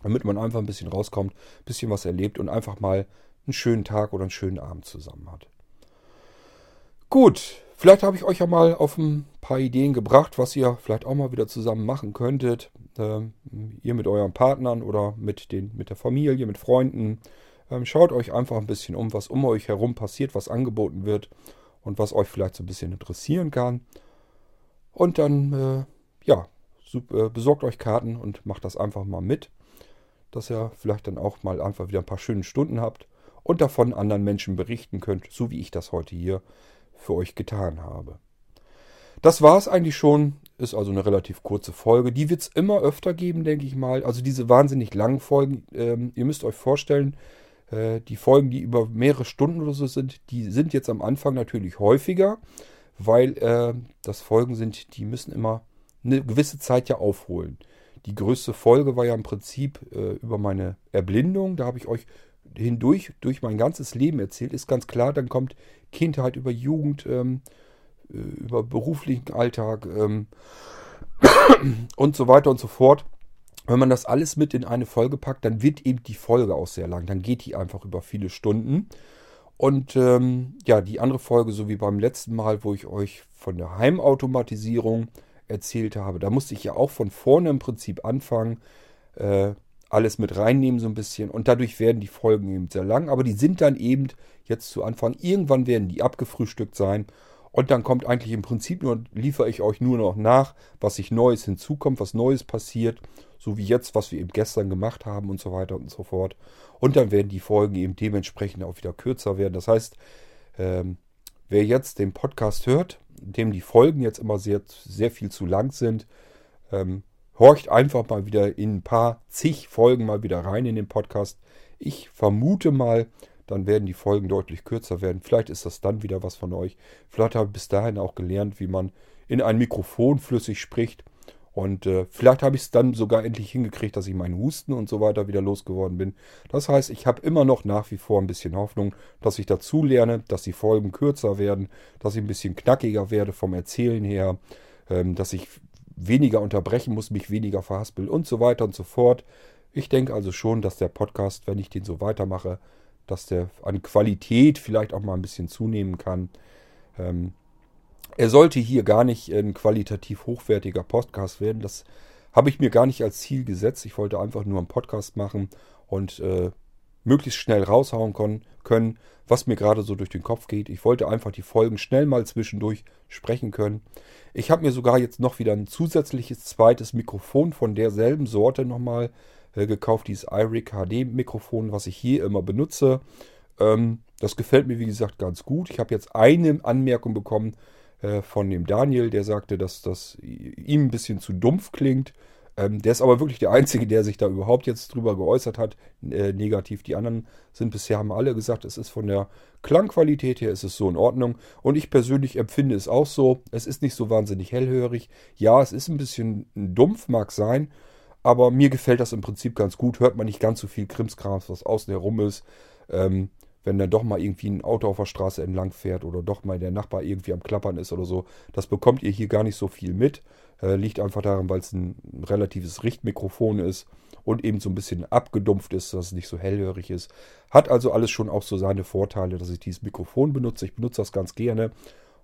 Damit man einfach ein bisschen rauskommt, ein bisschen was erlebt und einfach mal einen schönen Tag oder einen schönen Abend zusammen hat. Gut, Vielleicht habe ich euch ja mal auf ein paar Ideen gebracht, was ihr vielleicht auch mal wieder zusammen machen könntet. Ähm, ihr mit euren Partnern oder mit, den, mit der Familie, mit Freunden. Ähm, schaut euch einfach ein bisschen um, was um euch herum passiert, was angeboten wird und was euch vielleicht so ein bisschen interessieren kann. Und dann, äh, ja, äh, besorgt euch Karten und macht das einfach mal mit, dass ihr vielleicht dann auch mal einfach wieder ein paar schöne Stunden habt und davon anderen Menschen berichten könnt, so wie ich das heute hier für euch getan habe. Das war es eigentlich schon. Ist also eine relativ kurze Folge. Die wird es immer öfter geben, denke ich mal. Also diese wahnsinnig langen Folgen. Ähm, ihr müsst euch vorstellen, äh, die Folgen, die über mehrere Stunden oder so sind, die sind jetzt am Anfang natürlich häufiger, weil äh, das Folgen sind, die müssen immer eine gewisse Zeit ja aufholen. Die größte Folge war ja im Prinzip äh, über meine Erblindung. Da habe ich euch hindurch durch mein ganzes Leben erzählt. Ist ganz klar, dann kommt Kindheit über Jugend, ähm, äh, über beruflichen Alltag ähm, und so weiter und so fort. Wenn man das alles mit in eine Folge packt, dann wird eben die Folge auch sehr lang. Dann geht die einfach über viele Stunden. Und ähm, ja, die andere Folge, so wie beim letzten Mal, wo ich euch von der Heimautomatisierung erzählt habe, da musste ich ja auch von vorne im Prinzip anfangen, äh, alles mit reinnehmen so ein bisschen. Und dadurch werden die Folgen eben sehr lang. Aber die sind dann eben jetzt zu Anfang, irgendwann werden die abgefrühstückt sein. Und dann kommt eigentlich im Prinzip nur, liefere ich euch nur noch nach, was sich Neues hinzukommt, was Neues passiert so wie jetzt, was wir eben gestern gemacht haben und so weiter und so fort. Und dann werden die Folgen eben dementsprechend auch wieder kürzer werden. Das heißt, ähm, wer jetzt den Podcast hört, dem die Folgen jetzt immer sehr, sehr viel zu lang sind, ähm, horcht einfach mal wieder in ein paar zig Folgen mal wieder rein in den Podcast. Ich vermute mal, dann werden die Folgen deutlich kürzer werden. Vielleicht ist das dann wieder was von euch. Vielleicht habe ich bis dahin auch gelernt, wie man in ein Mikrofon flüssig spricht. Und äh, vielleicht habe ich es dann sogar endlich hingekriegt, dass ich meinen Husten und so weiter wieder losgeworden bin. Das heißt, ich habe immer noch nach wie vor ein bisschen Hoffnung, dass ich dazu lerne, dass die Folgen kürzer werden, dass ich ein bisschen knackiger werde vom Erzählen her, ähm, dass ich weniger unterbrechen muss, mich weniger verhaspel und so weiter und so fort. Ich denke also schon, dass der Podcast, wenn ich den so weitermache, dass der an Qualität vielleicht auch mal ein bisschen zunehmen kann. Ähm, er sollte hier gar nicht ein qualitativ hochwertiger Podcast werden. Das habe ich mir gar nicht als Ziel gesetzt. Ich wollte einfach nur einen Podcast machen und äh, möglichst schnell raushauen können, was mir gerade so durch den Kopf geht. Ich wollte einfach die Folgen schnell mal zwischendurch sprechen können. Ich habe mir sogar jetzt noch wieder ein zusätzliches zweites Mikrofon von derselben Sorte nochmal gekauft, dieses iRig HD Mikrofon, was ich hier immer benutze. Ähm, das gefällt mir, wie gesagt, ganz gut. Ich habe jetzt eine Anmerkung bekommen, äh, von dem Daniel, der sagte, dass das ihm ein bisschen zu dumpf klingt. Ähm, der ist aber wirklich der Einzige, der sich da überhaupt jetzt drüber geäußert hat, äh, negativ. Die anderen sind bisher, haben alle gesagt, es ist von der Klangqualität her, ist es so in Ordnung. Und ich persönlich empfinde es auch so. Es ist nicht so wahnsinnig hellhörig. Ja, es ist ein bisschen dumpf, mag sein. Aber mir gefällt das im Prinzip ganz gut. Hört man nicht ganz so viel Krimskrams, was außen herum ist. Ähm, wenn dann doch mal irgendwie ein Auto auf der Straße entlang fährt oder doch mal der Nachbar irgendwie am Klappern ist oder so. Das bekommt ihr hier gar nicht so viel mit. Äh, liegt einfach daran, weil es ein relatives Richtmikrofon ist und eben so ein bisschen abgedumpft ist, dass es nicht so hellhörig ist. Hat also alles schon auch so seine Vorteile, dass ich dieses Mikrofon benutze. Ich benutze das ganz gerne.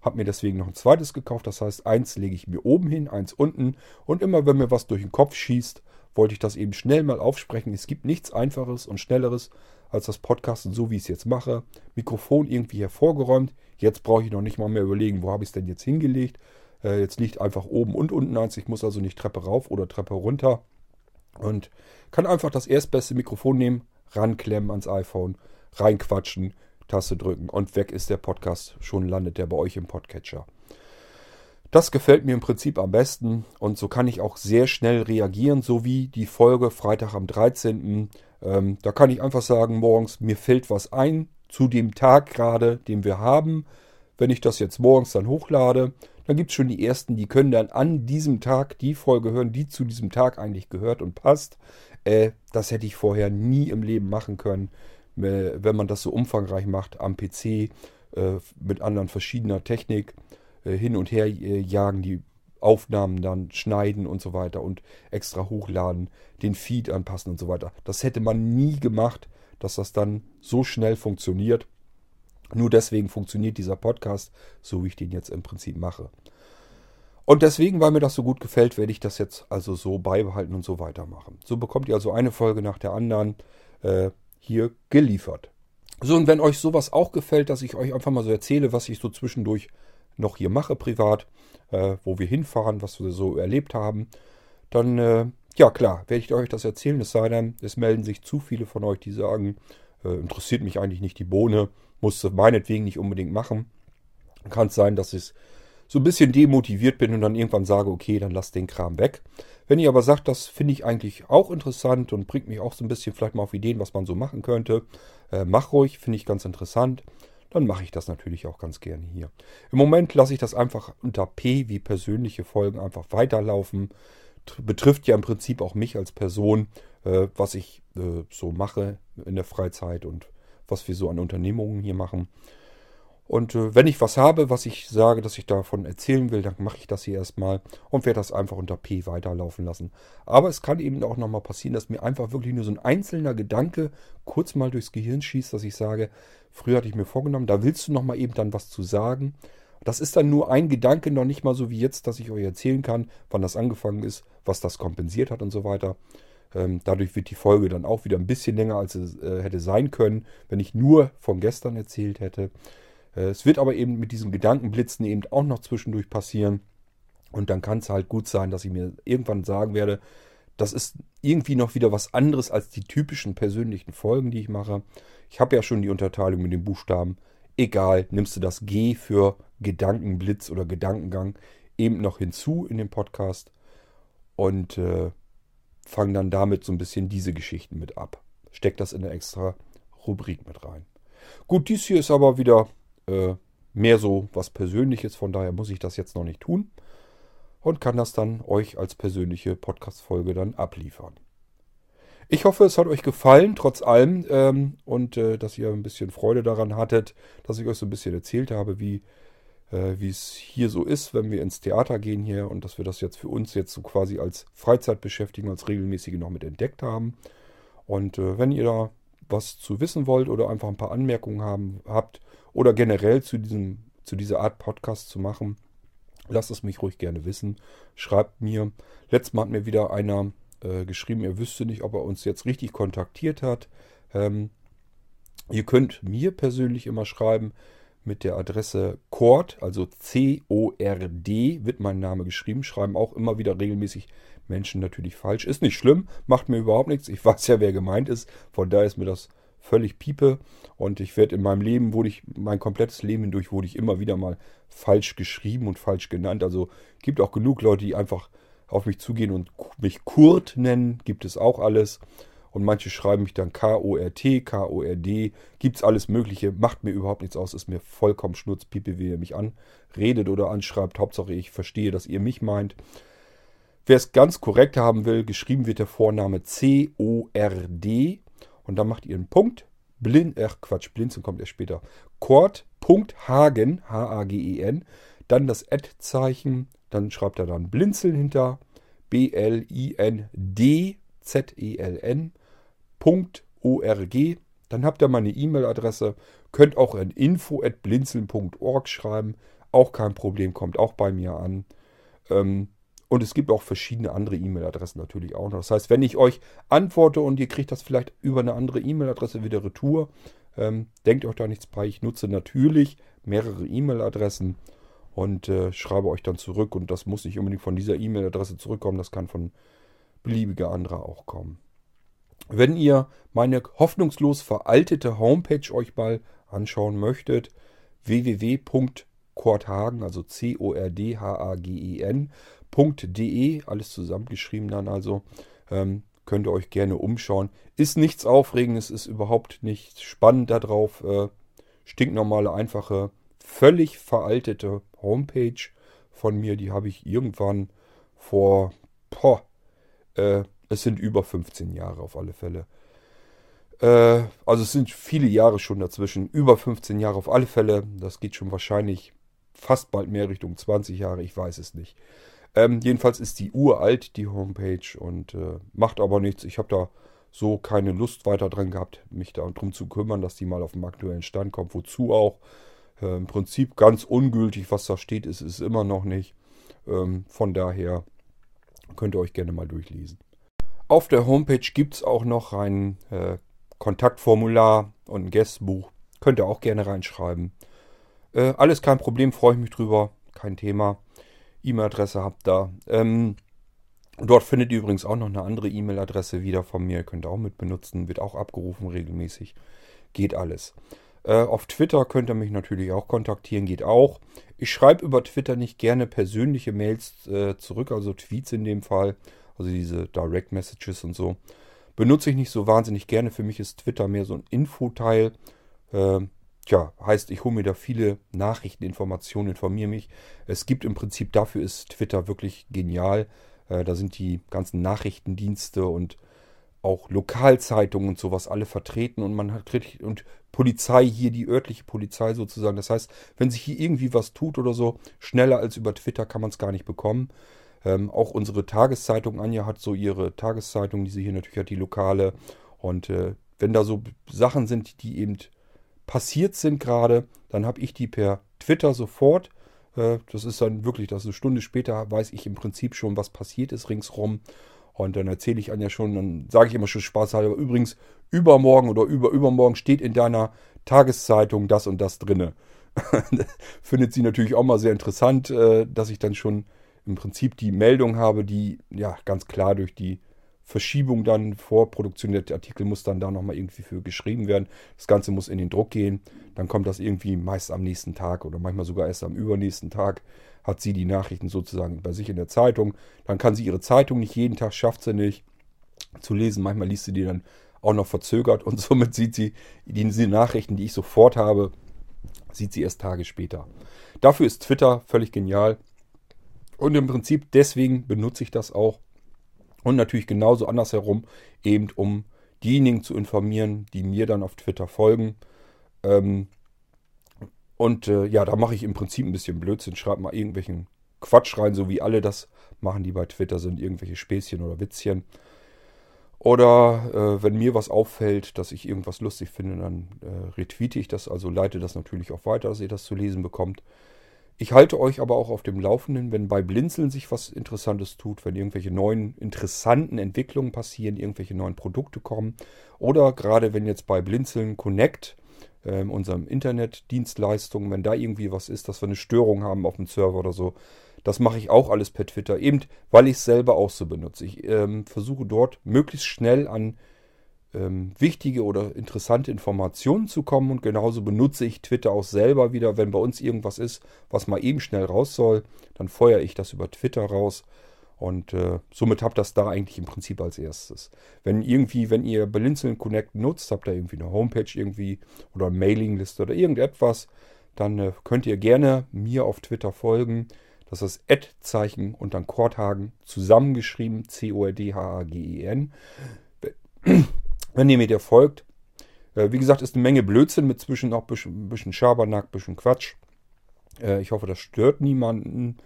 Habe mir deswegen noch ein zweites gekauft. Das heißt, eins lege ich mir oben hin, eins unten. Und immer wenn mir was durch den Kopf schießt, wollte ich das eben schnell mal aufsprechen. Es gibt nichts Einfaches und Schnelleres als das Podcasten, so wie ich es jetzt mache. Mikrofon irgendwie hervorgeräumt. Jetzt brauche ich noch nicht mal mehr überlegen, wo habe ich es denn jetzt hingelegt. Äh, jetzt liegt einfach oben und unten eins. Ich muss also nicht Treppe rauf oder Treppe runter. Und kann einfach das erstbeste Mikrofon nehmen, ranklemmen ans iPhone, reinquatschen, Taste drücken und weg ist der Podcast. Schon landet der bei euch im Podcatcher. Das gefällt mir im Prinzip am besten und so kann ich auch sehr schnell reagieren, so wie die Folge Freitag am 13. Ähm, da kann ich einfach sagen, morgens, mir fällt was ein zu dem Tag gerade, den wir haben. Wenn ich das jetzt morgens dann hochlade, dann gibt es schon die ersten, die können dann an diesem Tag die Folge hören, die zu diesem Tag eigentlich gehört und passt. Äh, das hätte ich vorher nie im Leben machen können, äh, wenn man das so umfangreich macht am PC äh, mit anderen verschiedener Technik hin und her äh, jagen, die Aufnahmen dann schneiden und so weiter und extra hochladen, den Feed anpassen und so weiter. Das hätte man nie gemacht, dass das dann so schnell funktioniert. Nur deswegen funktioniert dieser Podcast, so wie ich den jetzt im Prinzip mache. Und deswegen, weil mir das so gut gefällt, werde ich das jetzt also so beibehalten und so weitermachen. So bekommt ihr also eine Folge nach der anderen äh, hier geliefert. So, und wenn euch sowas auch gefällt, dass ich euch einfach mal so erzähle, was ich so zwischendurch noch hier mache privat, äh, wo wir hinfahren, was wir so erlebt haben, dann, äh, ja klar, werde ich euch das erzählen. Es sei denn, es melden sich zu viele von euch, die sagen, äh, interessiert mich eigentlich nicht die Bohne, musste meinetwegen nicht unbedingt machen. Kann es sein, dass ich so ein bisschen demotiviert bin und dann irgendwann sage, okay, dann lass den Kram weg. Wenn ihr aber sagt, das finde ich eigentlich auch interessant und bringt mich auch so ein bisschen vielleicht mal auf Ideen, was man so machen könnte, äh, mach ruhig, finde ich ganz interessant, dann mache ich das natürlich auch ganz gerne hier. Im Moment lasse ich das einfach unter P wie persönliche Folgen einfach weiterlaufen. Betrifft ja im Prinzip auch mich als Person, äh, was ich äh, so mache in der Freizeit und was wir so an Unternehmungen hier machen. Und äh, wenn ich was habe, was ich sage, dass ich davon erzählen will, dann mache ich das hier erstmal und werde das einfach unter P weiterlaufen lassen. Aber es kann eben auch nochmal passieren, dass mir einfach wirklich nur so ein einzelner Gedanke kurz mal durchs Gehirn schießt, dass ich sage, früher hatte ich mir vorgenommen, da willst du nochmal eben dann was zu sagen. Das ist dann nur ein Gedanke, noch nicht mal so wie jetzt, dass ich euch erzählen kann, wann das angefangen ist, was das kompensiert hat und so weiter. Ähm, dadurch wird die Folge dann auch wieder ein bisschen länger, als es äh, hätte sein können, wenn ich nur von gestern erzählt hätte. Äh, es wird aber eben mit diesen Gedankenblitzen eben auch noch zwischendurch passieren. Und dann kann es halt gut sein, dass ich mir irgendwann sagen werde, das ist irgendwie noch wieder was anderes als die typischen persönlichen Folgen, die ich mache. Ich habe ja schon die Unterteilung mit den Buchstaben. Egal, nimmst du das G für Gedankenblitz oder Gedankengang eben noch hinzu in dem Podcast und äh, fang dann damit so ein bisschen diese Geschichten mit ab. Steck das in eine extra Rubrik mit rein. Gut, dies hier ist aber wieder äh, mehr so was Persönliches, von daher muss ich das jetzt noch nicht tun und kann das dann euch als persönliche Podcast-Folge dann abliefern. Ich hoffe, es hat euch gefallen, trotz allem, ähm, und äh, dass ihr ein bisschen Freude daran hattet, dass ich euch so ein bisschen erzählt habe, wie äh, es hier so ist, wenn wir ins Theater gehen hier und dass wir das jetzt für uns jetzt so quasi als Freizeitbeschäftigung, als regelmäßige noch mit entdeckt haben. Und äh, wenn ihr da was zu wissen wollt oder einfach ein paar Anmerkungen haben, habt, oder generell zu, diesem, zu dieser Art Podcast zu machen, lasst es mich ruhig gerne wissen. Schreibt mir. Letztes Mal hat mir wieder einer äh, geschrieben, er wüsste nicht, ob er uns jetzt richtig kontaktiert hat. Ähm, ihr könnt mir persönlich immer schreiben mit der Adresse Cord, also C-O-R-D, wird mein Name geschrieben. Schreiben auch immer wieder regelmäßig Menschen natürlich falsch. Ist nicht schlimm, macht mir überhaupt nichts. Ich weiß ja, wer gemeint ist. Von daher ist mir das völlig piepe. Und ich werde in meinem Leben, wurde ich, mein komplettes Leben hindurch, wurde ich immer wieder mal falsch geschrieben und falsch genannt. Also gibt auch genug Leute, die einfach auf mich zugehen und mich Kurt nennen. Gibt es auch alles. Und manche schreiben mich dann K-O-R-T, K-O-R-D. Gibt es alles Mögliche. Macht mir überhaupt nichts aus. Ist mir vollkommen schnurzpiepe, wie ihr mich anredet oder anschreibt. Hauptsache, ich verstehe, dass ihr mich meint. Wer es ganz korrekt haben will, geschrieben wird der Vorname C-O-R-D und dann macht ihr einen Punkt. Blin, ach Quatsch, Blinzen kommt erst später. Kort, Punkt, Hagen, H-A-G-E-N. Dann das Ad-Zeichen. Dann schreibt er dann Blinzeln hinter. B-L-I-N-D-Z-E-L-N. Punkt O-R-G. Dann habt ihr meine E-Mail-Adresse. Könnt auch in info.blinzeln.org schreiben. Auch kein Problem, kommt auch bei mir an. Ähm, und es gibt auch verschiedene andere E-Mail-Adressen natürlich auch noch. Das heißt, wenn ich euch antworte und ihr kriegt das vielleicht über eine andere E-Mail-Adresse wieder retour, ähm, denkt euch da nichts bei. Ich nutze natürlich mehrere E-Mail-Adressen und äh, schreibe euch dann zurück. Und das muss nicht unbedingt von dieser E-Mail-Adresse zurückkommen. Das kann von beliebiger anderer auch kommen. Wenn ihr meine hoffnungslos veraltete Homepage euch mal anschauen möchtet, www.cordhagen, also C-O-R-D-H-A-G-E-N, www.de, alles zusammengeschrieben dann also. Ähm, könnt ihr euch gerne umschauen. Ist nichts Aufregendes, ist überhaupt nicht spannend da drauf. Äh, stinknormale, einfache, völlig veraltete Homepage von mir. Die habe ich irgendwann vor, boah, äh, es sind über 15 Jahre auf alle Fälle. Äh, also es sind viele Jahre schon dazwischen. Über 15 Jahre auf alle Fälle. Das geht schon wahrscheinlich fast bald mehr Richtung 20 Jahre. Ich weiß es nicht. Ähm, jedenfalls ist die uralt, die Homepage, und äh, macht aber nichts. Ich habe da so keine Lust weiter dran gehabt, mich darum zu kümmern, dass die mal auf den aktuellen Stand kommt. Wozu auch? Äh, Im Prinzip ganz ungültig, was da steht, ist es immer noch nicht. Ähm, von daher könnt ihr euch gerne mal durchlesen. Auf der Homepage gibt es auch noch ein äh, Kontaktformular und ein Gästbuch. Könnt ihr auch gerne reinschreiben. Äh, alles kein Problem, freue ich mich drüber. Kein Thema. E-Mail-Adresse habt ihr. Ähm, dort findet ihr übrigens auch noch eine andere E-Mail-Adresse wieder von mir. Könnt ihr auch mit benutzen. Wird auch abgerufen regelmäßig. Geht alles. Äh, auf Twitter könnt ihr mich natürlich auch kontaktieren. Geht auch. Ich schreibe über Twitter nicht gerne persönliche Mails äh, zurück, also Tweets in dem Fall. Also diese Direct Messages und so. Benutze ich nicht so wahnsinnig gerne. Für mich ist Twitter mehr so ein Infoteil. Äh, tja, heißt, ich hole mir da viele Nachrichten, Informationen, informiere mich. Es gibt im Prinzip, dafür ist Twitter wirklich genial. Äh, da sind die ganzen Nachrichtendienste und auch Lokalzeitungen und sowas alle vertreten und man hat und Polizei hier, die örtliche Polizei sozusagen. Das heißt, wenn sich hier irgendwie was tut oder so, schneller als über Twitter kann man es gar nicht bekommen. Ähm, auch unsere Tageszeitung, Anja hat so ihre Tageszeitung, die sie hier natürlich hat, die lokale. Und äh, wenn da so Sachen sind, die eben passiert sind gerade, dann habe ich die per Twitter sofort. Äh, das ist dann wirklich, das ist eine Stunde später, weiß ich im Prinzip schon, was passiert ist ringsrum. Und dann erzähle ich Anja schon, dann sage ich immer schon Spaß halber, übrigens, übermorgen oder über übermorgen steht in deiner Tageszeitung das und das drinne. Findet sie natürlich auch mal sehr interessant, äh, dass ich dann schon im Prinzip die Meldung habe, die ja ganz klar durch die Verschiebung dann vor Produktion der Artikel muss dann da nochmal irgendwie für geschrieben werden. Das Ganze muss in den Druck gehen. Dann kommt das irgendwie meist am nächsten Tag oder manchmal sogar erst am übernächsten Tag hat sie die Nachrichten sozusagen bei sich in der Zeitung. Dann kann sie ihre Zeitung nicht jeden Tag, schafft sie nicht zu lesen. Manchmal liest sie die dann auch noch verzögert und somit sieht sie die Nachrichten, die ich sofort habe, sieht sie erst Tage später. Dafür ist Twitter völlig genial. Und im Prinzip deswegen benutze ich das auch. Und natürlich genauso andersherum, eben um diejenigen zu informieren, die mir dann auf Twitter folgen. Ähm, und äh, ja, da mache ich im Prinzip ein bisschen Blödsinn, schreibe mal irgendwelchen Quatsch rein, so wie alle das machen, die bei Twitter sind, irgendwelche Späßchen oder Witzchen. Oder äh, wenn mir was auffällt, dass ich irgendwas lustig finde, dann äh, retweete ich das, also leite das natürlich auch weiter, dass ihr das zu lesen bekommt. Ich halte euch aber auch auf dem Laufenden, wenn bei Blinzeln sich was Interessantes tut, wenn irgendwelche neuen interessanten Entwicklungen passieren, irgendwelche neuen Produkte kommen. Oder gerade wenn jetzt bei Blinzeln Connect, äh, unserem Internetdienstleistung, wenn da irgendwie was ist, dass wir eine Störung haben auf dem Server oder so, das mache ich auch alles per Twitter, eben weil ich es selber auch so benutze. Ich ähm, versuche dort möglichst schnell an ähm, wichtige oder interessante Informationen zu kommen. Und genauso benutze ich Twitter auch selber wieder. Wenn bei uns irgendwas ist, was mal eben schnell raus soll, dann feuere ich das über Twitter raus. Und äh, somit habt das da eigentlich im Prinzip als erstes. Wenn irgendwie, wenn ihr Belinzeln Connect nutzt, habt ihr irgendwie eine Homepage irgendwie oder eine Mailingliste oder irgendetwas, dann äh, könnt ihr gerne mir auf Twitter folgen. Das ist Ad-Zeichen und dann Korthagen zusammengeschrieben, C-O-R-D-H-A-G-E-N. Wenn ihr mir der folgt, äh, wie gesagt, ist eine Menge Blödsinn mit zwischen auch ein bisschen, bisschen Schabernack, ein bisschen Quatsch. Äh, ich hoffe, das stört niemanden.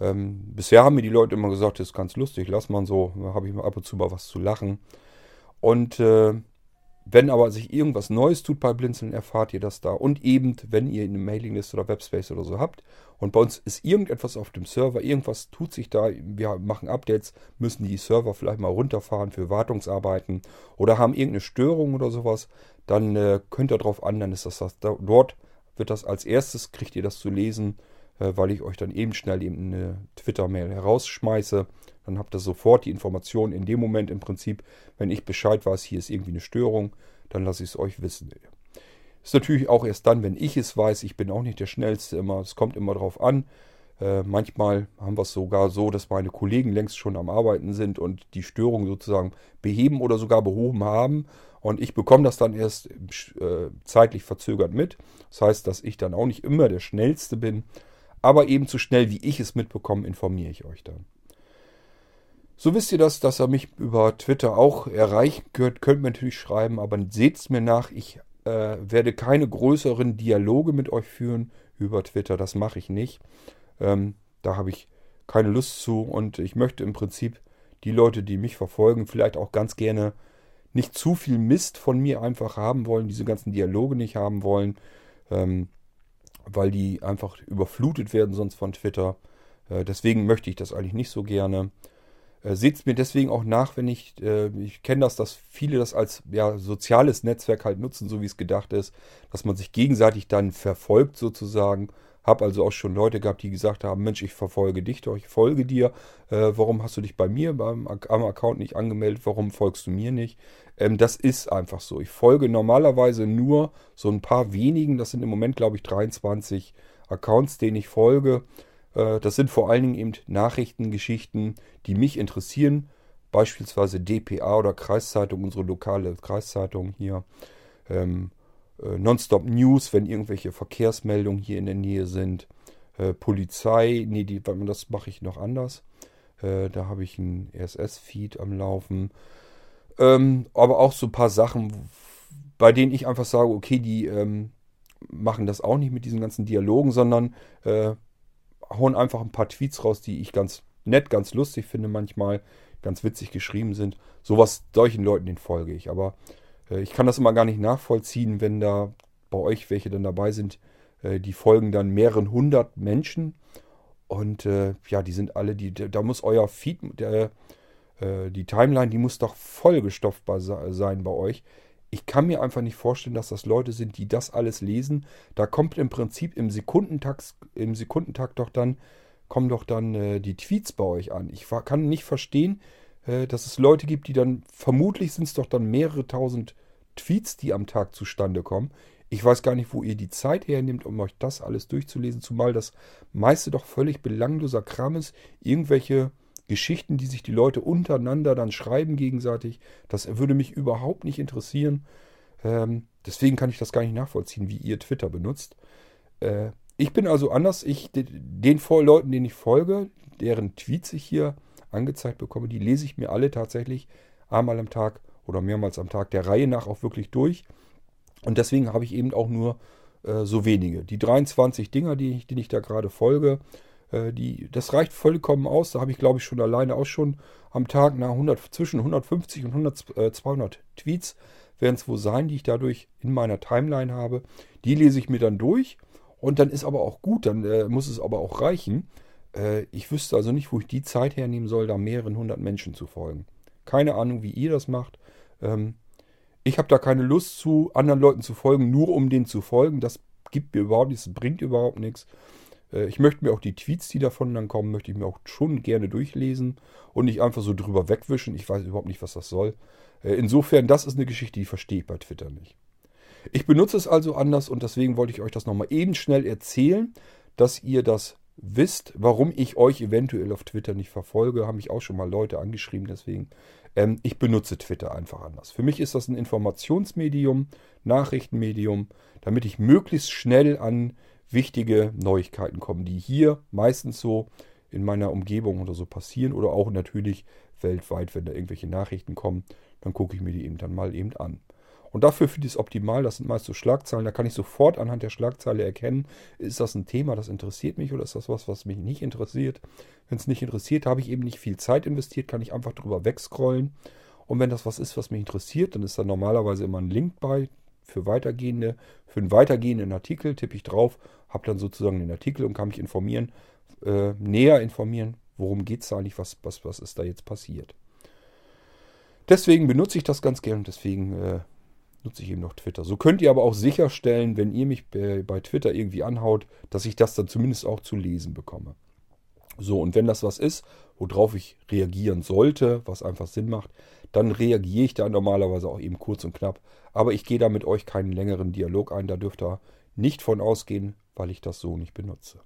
Ähm, bisher haben mir die Leute immer gesagt, das ist ganz lustig, lass mal so, da habe ich mal ab und zu mal was zu lachen. Und äh, wenn aber sich irgendwas Neues tut bei Blinzeln, erfahrt ihr das da. Und eben, wenn ihr eine Mailingliste oder Webspace oder so habt und bei uns ist irgendetwas auf dem Server, irgendwas tut sich da, wir machen Updates, müssen die Server vielleicht mal runterfahren für Wartungsarbeiten oder haben irgendeine Störung oder sowas, dann äh, könnt ihr drauf an, dann ist das, das da, dort wird das als erstes, kriegt ihr das zu lesen, weil ich euch dann eben schnell eben eine Twitter-Mail herausschmeiße. Dann habt ihr sofort die Information in dem Moment im Prinzip, wenn ich Bescheid weiß, hier ist irgendwie eine Störung, dann lasse ich es euch wissen. Ist natürlich auch erst dann, wenn ich es weiß. Ich bin auch nicht der Schnellste immer. Es kommt immer drauf an. Äh, manchmal haben wir es sogar so, dass meine Kollegen längst schon am Arbeiten sind und die Störung sozusagen beheben oder sogar behoben haben. Und ich bekomme das dann erst äh, zeitlich verzögert mit. Das heißt, dass ich dann auch nicht immer der Schnellste bin. Aber eben so schnell, wie ich es mitbekomme, informiere ich euch dann. So wisst ihr das, dass ihr mich über Twitter auch erreichen könnt. Könnt mir natürlich schreiben, aber seht es mir nach. Ich äh, werde keine größeren Dialoge mit euch führen über Twitter. Das mache ich nicht. Ähm, da habe ich keine Lust zu und ich möchte im Prinzip die Leute, die mich verfolgen, vielleicht auch ganz gerne nicht zu viel Mist von mir einfach haben wollen, diese ganzen Dialoge nicht haben wollen, ähm, weil die einfach überflutet werden sonst von Twitter. Äh, deswegen möchte ich das eigentlich nicht so gerne. Äh, Seht es mir deswegen auch nach, wenn ich, äh, ich kenne das, dass viele das als ja, soziales Netzwerk halt nutzen, so wie es gedacht ist, dass man sich gegenseitig dann verfolgt sozusagen habe also auch schon Leute gehabt, die gesagt haben, Mensch, ich verfolge dich doch, ich folge dir. Äh, warum hast du dich bei mir beim am Account nicht angemeldet? Warum folgst du mir nicht? Ähm, das ist einfach so. Ich folge normalerweise nur so ein paar wenigen. Das sind im Moment, glaube ich, 23 Accounts, denen ich folge. Äh, das sind vor allen Dingen eben Nachrichtengeschichten, die mich interessieren. Beispielsweise DPA oder Kreiszeitung, unsere lokale Kreiszeitung hier. Ähm, äh, Nonstop News, wenn irgendwelche Verkehrsmeldungen hier in der Nähe sind. Äh, Polizei, nee, die, das mache ich noch anders. Äh, da habe ich einen RSS-Feed am Laufen. Ähm, aber auch so ein paar Sachen, bei denen ich einfach sage, okay, die ähm, machen das auch nicht mit diesen ganzen Dialogen, sondern äh, hauen einfach ein paar Tweets raus, die ich ganz nett, ganz lustig finde manchmal, ganz witzig geschrieben sind. Sowas, solchen Leuten, den folge ich. Aber äh, ich kann das immer gar nicht nachvollziehen, wenn da bei euch welche dann dabei sind. Äh, die folgen dann mehreren hundert Menschen. Und äh, ja, die sind alle, die, da muss euer Feed, der, äh, die Timeline, die muss doch vollgestopfbar sein bei euch. Ich kann mir einfach nicht vorstellen, dass das Leute sind, die das alles lesen. Da kommt im Prinzip im Sekundentakt, im Sekundentakt doch dann, kommen doch dann äh, die Tweets bei euch an. Ich kann nicht verstehen, äh, dass es Leute gibt, die dann, vermutlich sind es doch dann mehrere tausend Tweets, die am Tag zustande kommen. Ich weiß gar nicht, wo ihr die Zeit hernimmt, um euch das alles durchzulesen, zumal das meiste doch völlig belangloser Kram ist. Irgendwelche Geschichten, die sich die Leute untereinander dann schreiben gegenseitig. Das würde mich überhaupt nicht interessieren. Ähm, deswegen kann ich das gar nicht nachvollziehen, wie ihr Twitter benutzt. Äh, ich bin also anders. Ich, den Leuten, denen ich folge, deren Tweets ich hier angezeigt bekomme, die lese ich mir alle tatsächlich einmal am Tag oder mehrmals am Tag der Reihe nach auch wirklich durch. Und deswegen habe ich eben auch nur äh, so wenige. Die 23 Dinger, die, denen ich da gerade folge, äh, die, das reicht vollkommen aus. Da habe ich, glaube ich, schon alleine auch schon am Tag nach 100, zwischen 150 und 100, äh, 200 Tweets werden es wohl sein, die ich dadurch in meiner Timeline habe. Die lese ich mir dann durch und dann ist aber auch gut, dann äh, muss es aber auch reichen. Äh, ich wüsste also nicht, wo ich die Zeit hernehmen soll, da mehreren hundert Menschen zu folgen. Keine Ahnung, wie ihr das macht. Ähm, ich habe da keine Lust zu, anderen Leuten zu folgen, nur um denen zu folgen. Das gibt mir überhaupt nichts, bringt überhaupt nichts. Äh, ich möchte mir auch die Tweets, die davon dann kommen, möchte ich mir auch schon gerne durchlesen und nicht einfach so drüber wegwischen. Ich weiß überhaupt nicht, was das soll. Äh, insofern, das ist eine Geschichte, die verstehe ich bei Twitter nicht. Ich benutze es also anders und deswegen wollte ich euch das nochmal eben schnell erzählen, dass ihr das wisst, warum ich euch eventuell auf Twitter nicht verfolge. Haben mich auch schon mal Leute angeschrieben, deswegen. Ähm, ich benutze Twitter einfach anders. Für mich ist das ein Informationsmedium, Nachrichtenmedium, damit ich möglichst schnell an wichtige Neuigkeiten komme, die hier meistens so in meiner Umgebung oder so passieren oder auch natürlich weltweit, wenn da irgendwelche Nachrichten kommen, dann gucke ich mir die eben dann mal eben an. Und dafür finde ich es optimal. Das sind meist so Schlagzeilen. Da kann ich sofort anhand der Schlagzeile erkennen, ist das ein Thema, das interessiert mich oder ist das was, was mich nicht interessiert. Wenn es nicht interessiert, habe ich eben nicht viel Zeit investiert, kann ich einfach drüber wegscrollen. Und wenn das was ist, was mich interessiert, dann ist da normalerweise immer ein Link bei für weitergehende, für einen weitergehenden Artikel, tippe ich drauf, habe dann sozusagen den Artikel und kann mich informieren, äh, näher informieren, worum geht es da eigentlich, was, was, was ist da jetzt passiert. Deswegen benutze ich das ganz gerne und deswegen äh, nutze ich eben noch Twitter. So könnt ihr aber auch sicherstellen, wenn ihr mich bei Twitter irgendwie anhaut, dass ich das dann zumindest auch zu lesen bekomme. So, und wenn das was ist, worauf ich reagieren sollte, was einfach Sinn macht, dann reagiere ich da normalerweise auch eben kurz und knapp. Aber ich gehe da mit euch keinen längeren Dialog ein, da dürft ihr nicht von ausgehen, weil ich das so nicht benutze.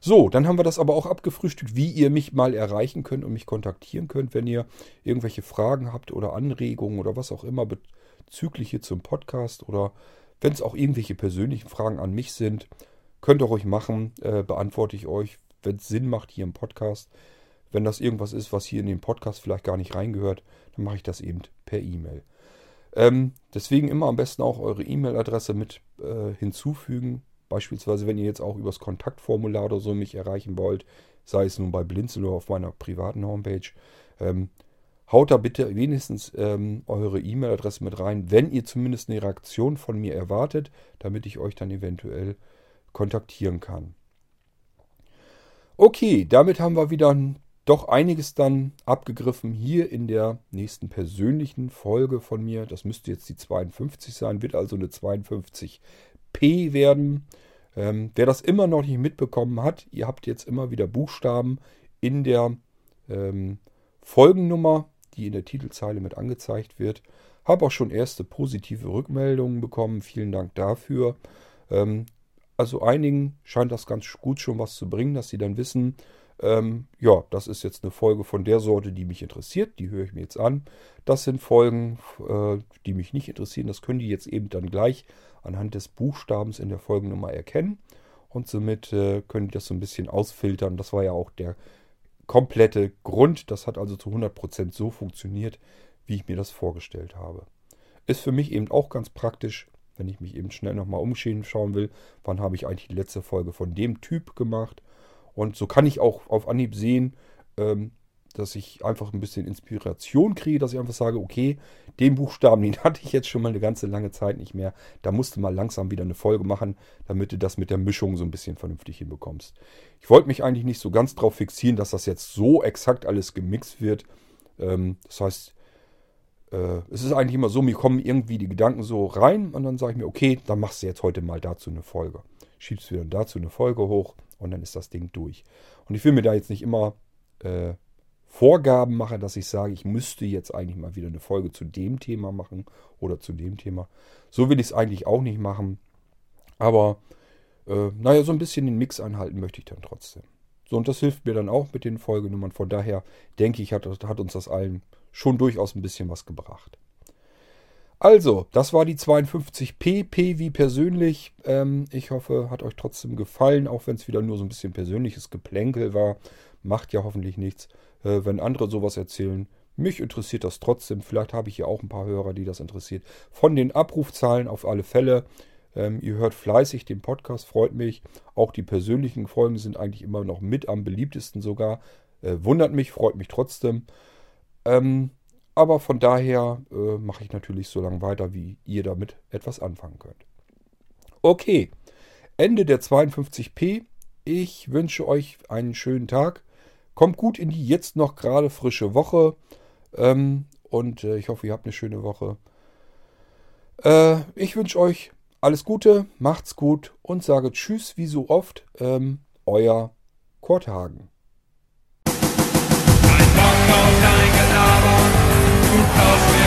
So, dann haben wir das aber auch abgefrühstückt, wie ihr mich mal erreichen könnt und mich kontaktieren könnt, wenn ihr irgendwelche Fragen habt oder Anregungen oder was auch immer bezüglich zum Podcast oder wenn es auch irgendwelche persönlichen Fragen an mich sind, könnt ihr ruhig machen, äh, beantworte ich euch, wenn es Sinn macht hier im Podcast. Wenn das irgendwas ist, was hier in den Podcast vielleicht gar nicht reingehört, dann mache ich das eben per E-Mail. Ähm, deswegen immer am besten auch eure E-Mail-Adresse mit äh, hinzufügen. Beispielsweise, wenn ihr jetzt auch übers Kontaktformular oder so mich erreichen wollt, sei es nun bei Blinzel oder auf meiner privaten Homepage, ähm, haut da bitte wenigstens ähm, eure E-Mail-Adresse mit rein, wenn ihr zumindest eine Reaktion von mir erwartet, damit ich euch dann eventuell kontaktieren kann. Okay, damit haben wir wieder doch einiges dann abgegriffen hier in der nächsten persönlichen Folge von mir. Das müsste jetzt die 52 sein, wird also eine 52p werden. Ähm, wer das immer noch nicht mitbekommen hat, ihr habt jetzt immer wieder Buchstaben in der ähm, Folgennummer, die in der Titelzeile mit angezeigt wird. Habe auch schon erste positive Rückmeldungen bekommen. Vielen Dank dafür. Ähm, also einigen scheint das ganz gut schon was zu bringen, dass sie dann wissen, ähm, ja, das ist jetzt eine Folge von der Sorte, die mich interessiert. Die höre ich mir jetzt an. Das sind Folgen, äh, die mich nicht interessieren. Das können die jetzt eben dann gleich anhand des Buchstabens in der Folgennummer erkennen. Und somit äh, können die das so ein bisschen ausfiltern. Das war ja auch der komplette Grund. Das hat also zu 100% so funktioniert, wie ich mir das vorgestellt habe. Ist für mich eben auch ganz praktisch, wenn ich mich eben schnell nochmal umschauen will, wann habe ich eigentlich die letzte Folge von dem Typ gemacht und so kann ich auch auf Anhieb sehen, ähm, dass ich einfach ein bisschen Inspiration kriege, dass ich einfach sage, okay, den Buchstaben, den hatte ich jetzt schon mal eine ganze lange Zeit nicht mehr. Da musste mal langsam wieder eine Folge machen, damit du das mit der Mischung so ein bisschen vernünftig hinbekommst. Ich wollte mich eigentlich nicht so ganz darauf fixieren, dass das jetzt so exakt alles gemixt wird. Ähm, das heißt, äh, es ist eigentlich immer so, mir kommen irgendwie die Gedanken so rein und dann sage ich mir, okay, dann machst du jetzt heute mal dazu eine Folge. Schiebst wieder dazu eine Folge hoch und dann ist das Ding durch. Und ich will mir da jetzt nicht immer äh, Vorgaben machen, dass ich sage, ich müsste jetzt eigentlich mal wieder eine Folge zu dem Thema machen oder zu dem Thema. So will ich es eigentlich auch nicht machen. Aber äh, naja, so ein bisschen den Mix einhalten möchte ich dann trotzdem. So, und das hilft mir dann auch mit den Folgenummern. Von daher denke ich, hat, hat uns das allen schon durchaus ein bisschen was gebracht. Also, das war die 52p, P wie persönlich. Ähm, ich hoffe, hat euch trotzdem gefallen, auch wenn es wieder nur so ein bisschen persönliches Geplänkel war. Macht ja hoffentlich nichts, äh, wenn andere sowas erzählen. Mich interessiert das trotzdem. Vielleicht habe ich hier auch ein paar Hörer, die das interessiert. Von den Abrufzahlen auf alle Fälle. Ähm, ihr hört fleißig den Podcast, freut mich. Auch die persönlichen Folgen sind eigentlich immer noch mit am beliebtesten sogar. Äh, wundert mich, freut mich trotzdem. Ähm, aber von daher äh, mache ich natürlich so lange weiter, wie ihr damit etwas anfangen könnt. Okay, Ende der 52p. Ich wünsche euch einen schönen Tag. Kommt gut in die jetzt noch gerade frische Woche. Ähm, und äh, ich hoffe, ihr habt eine schöne Woche. Äh, ich wünsche euch alles Gute, macht's gut und sage Tschüss wie so oft. Ähm, euer Korthagen. Ein Cause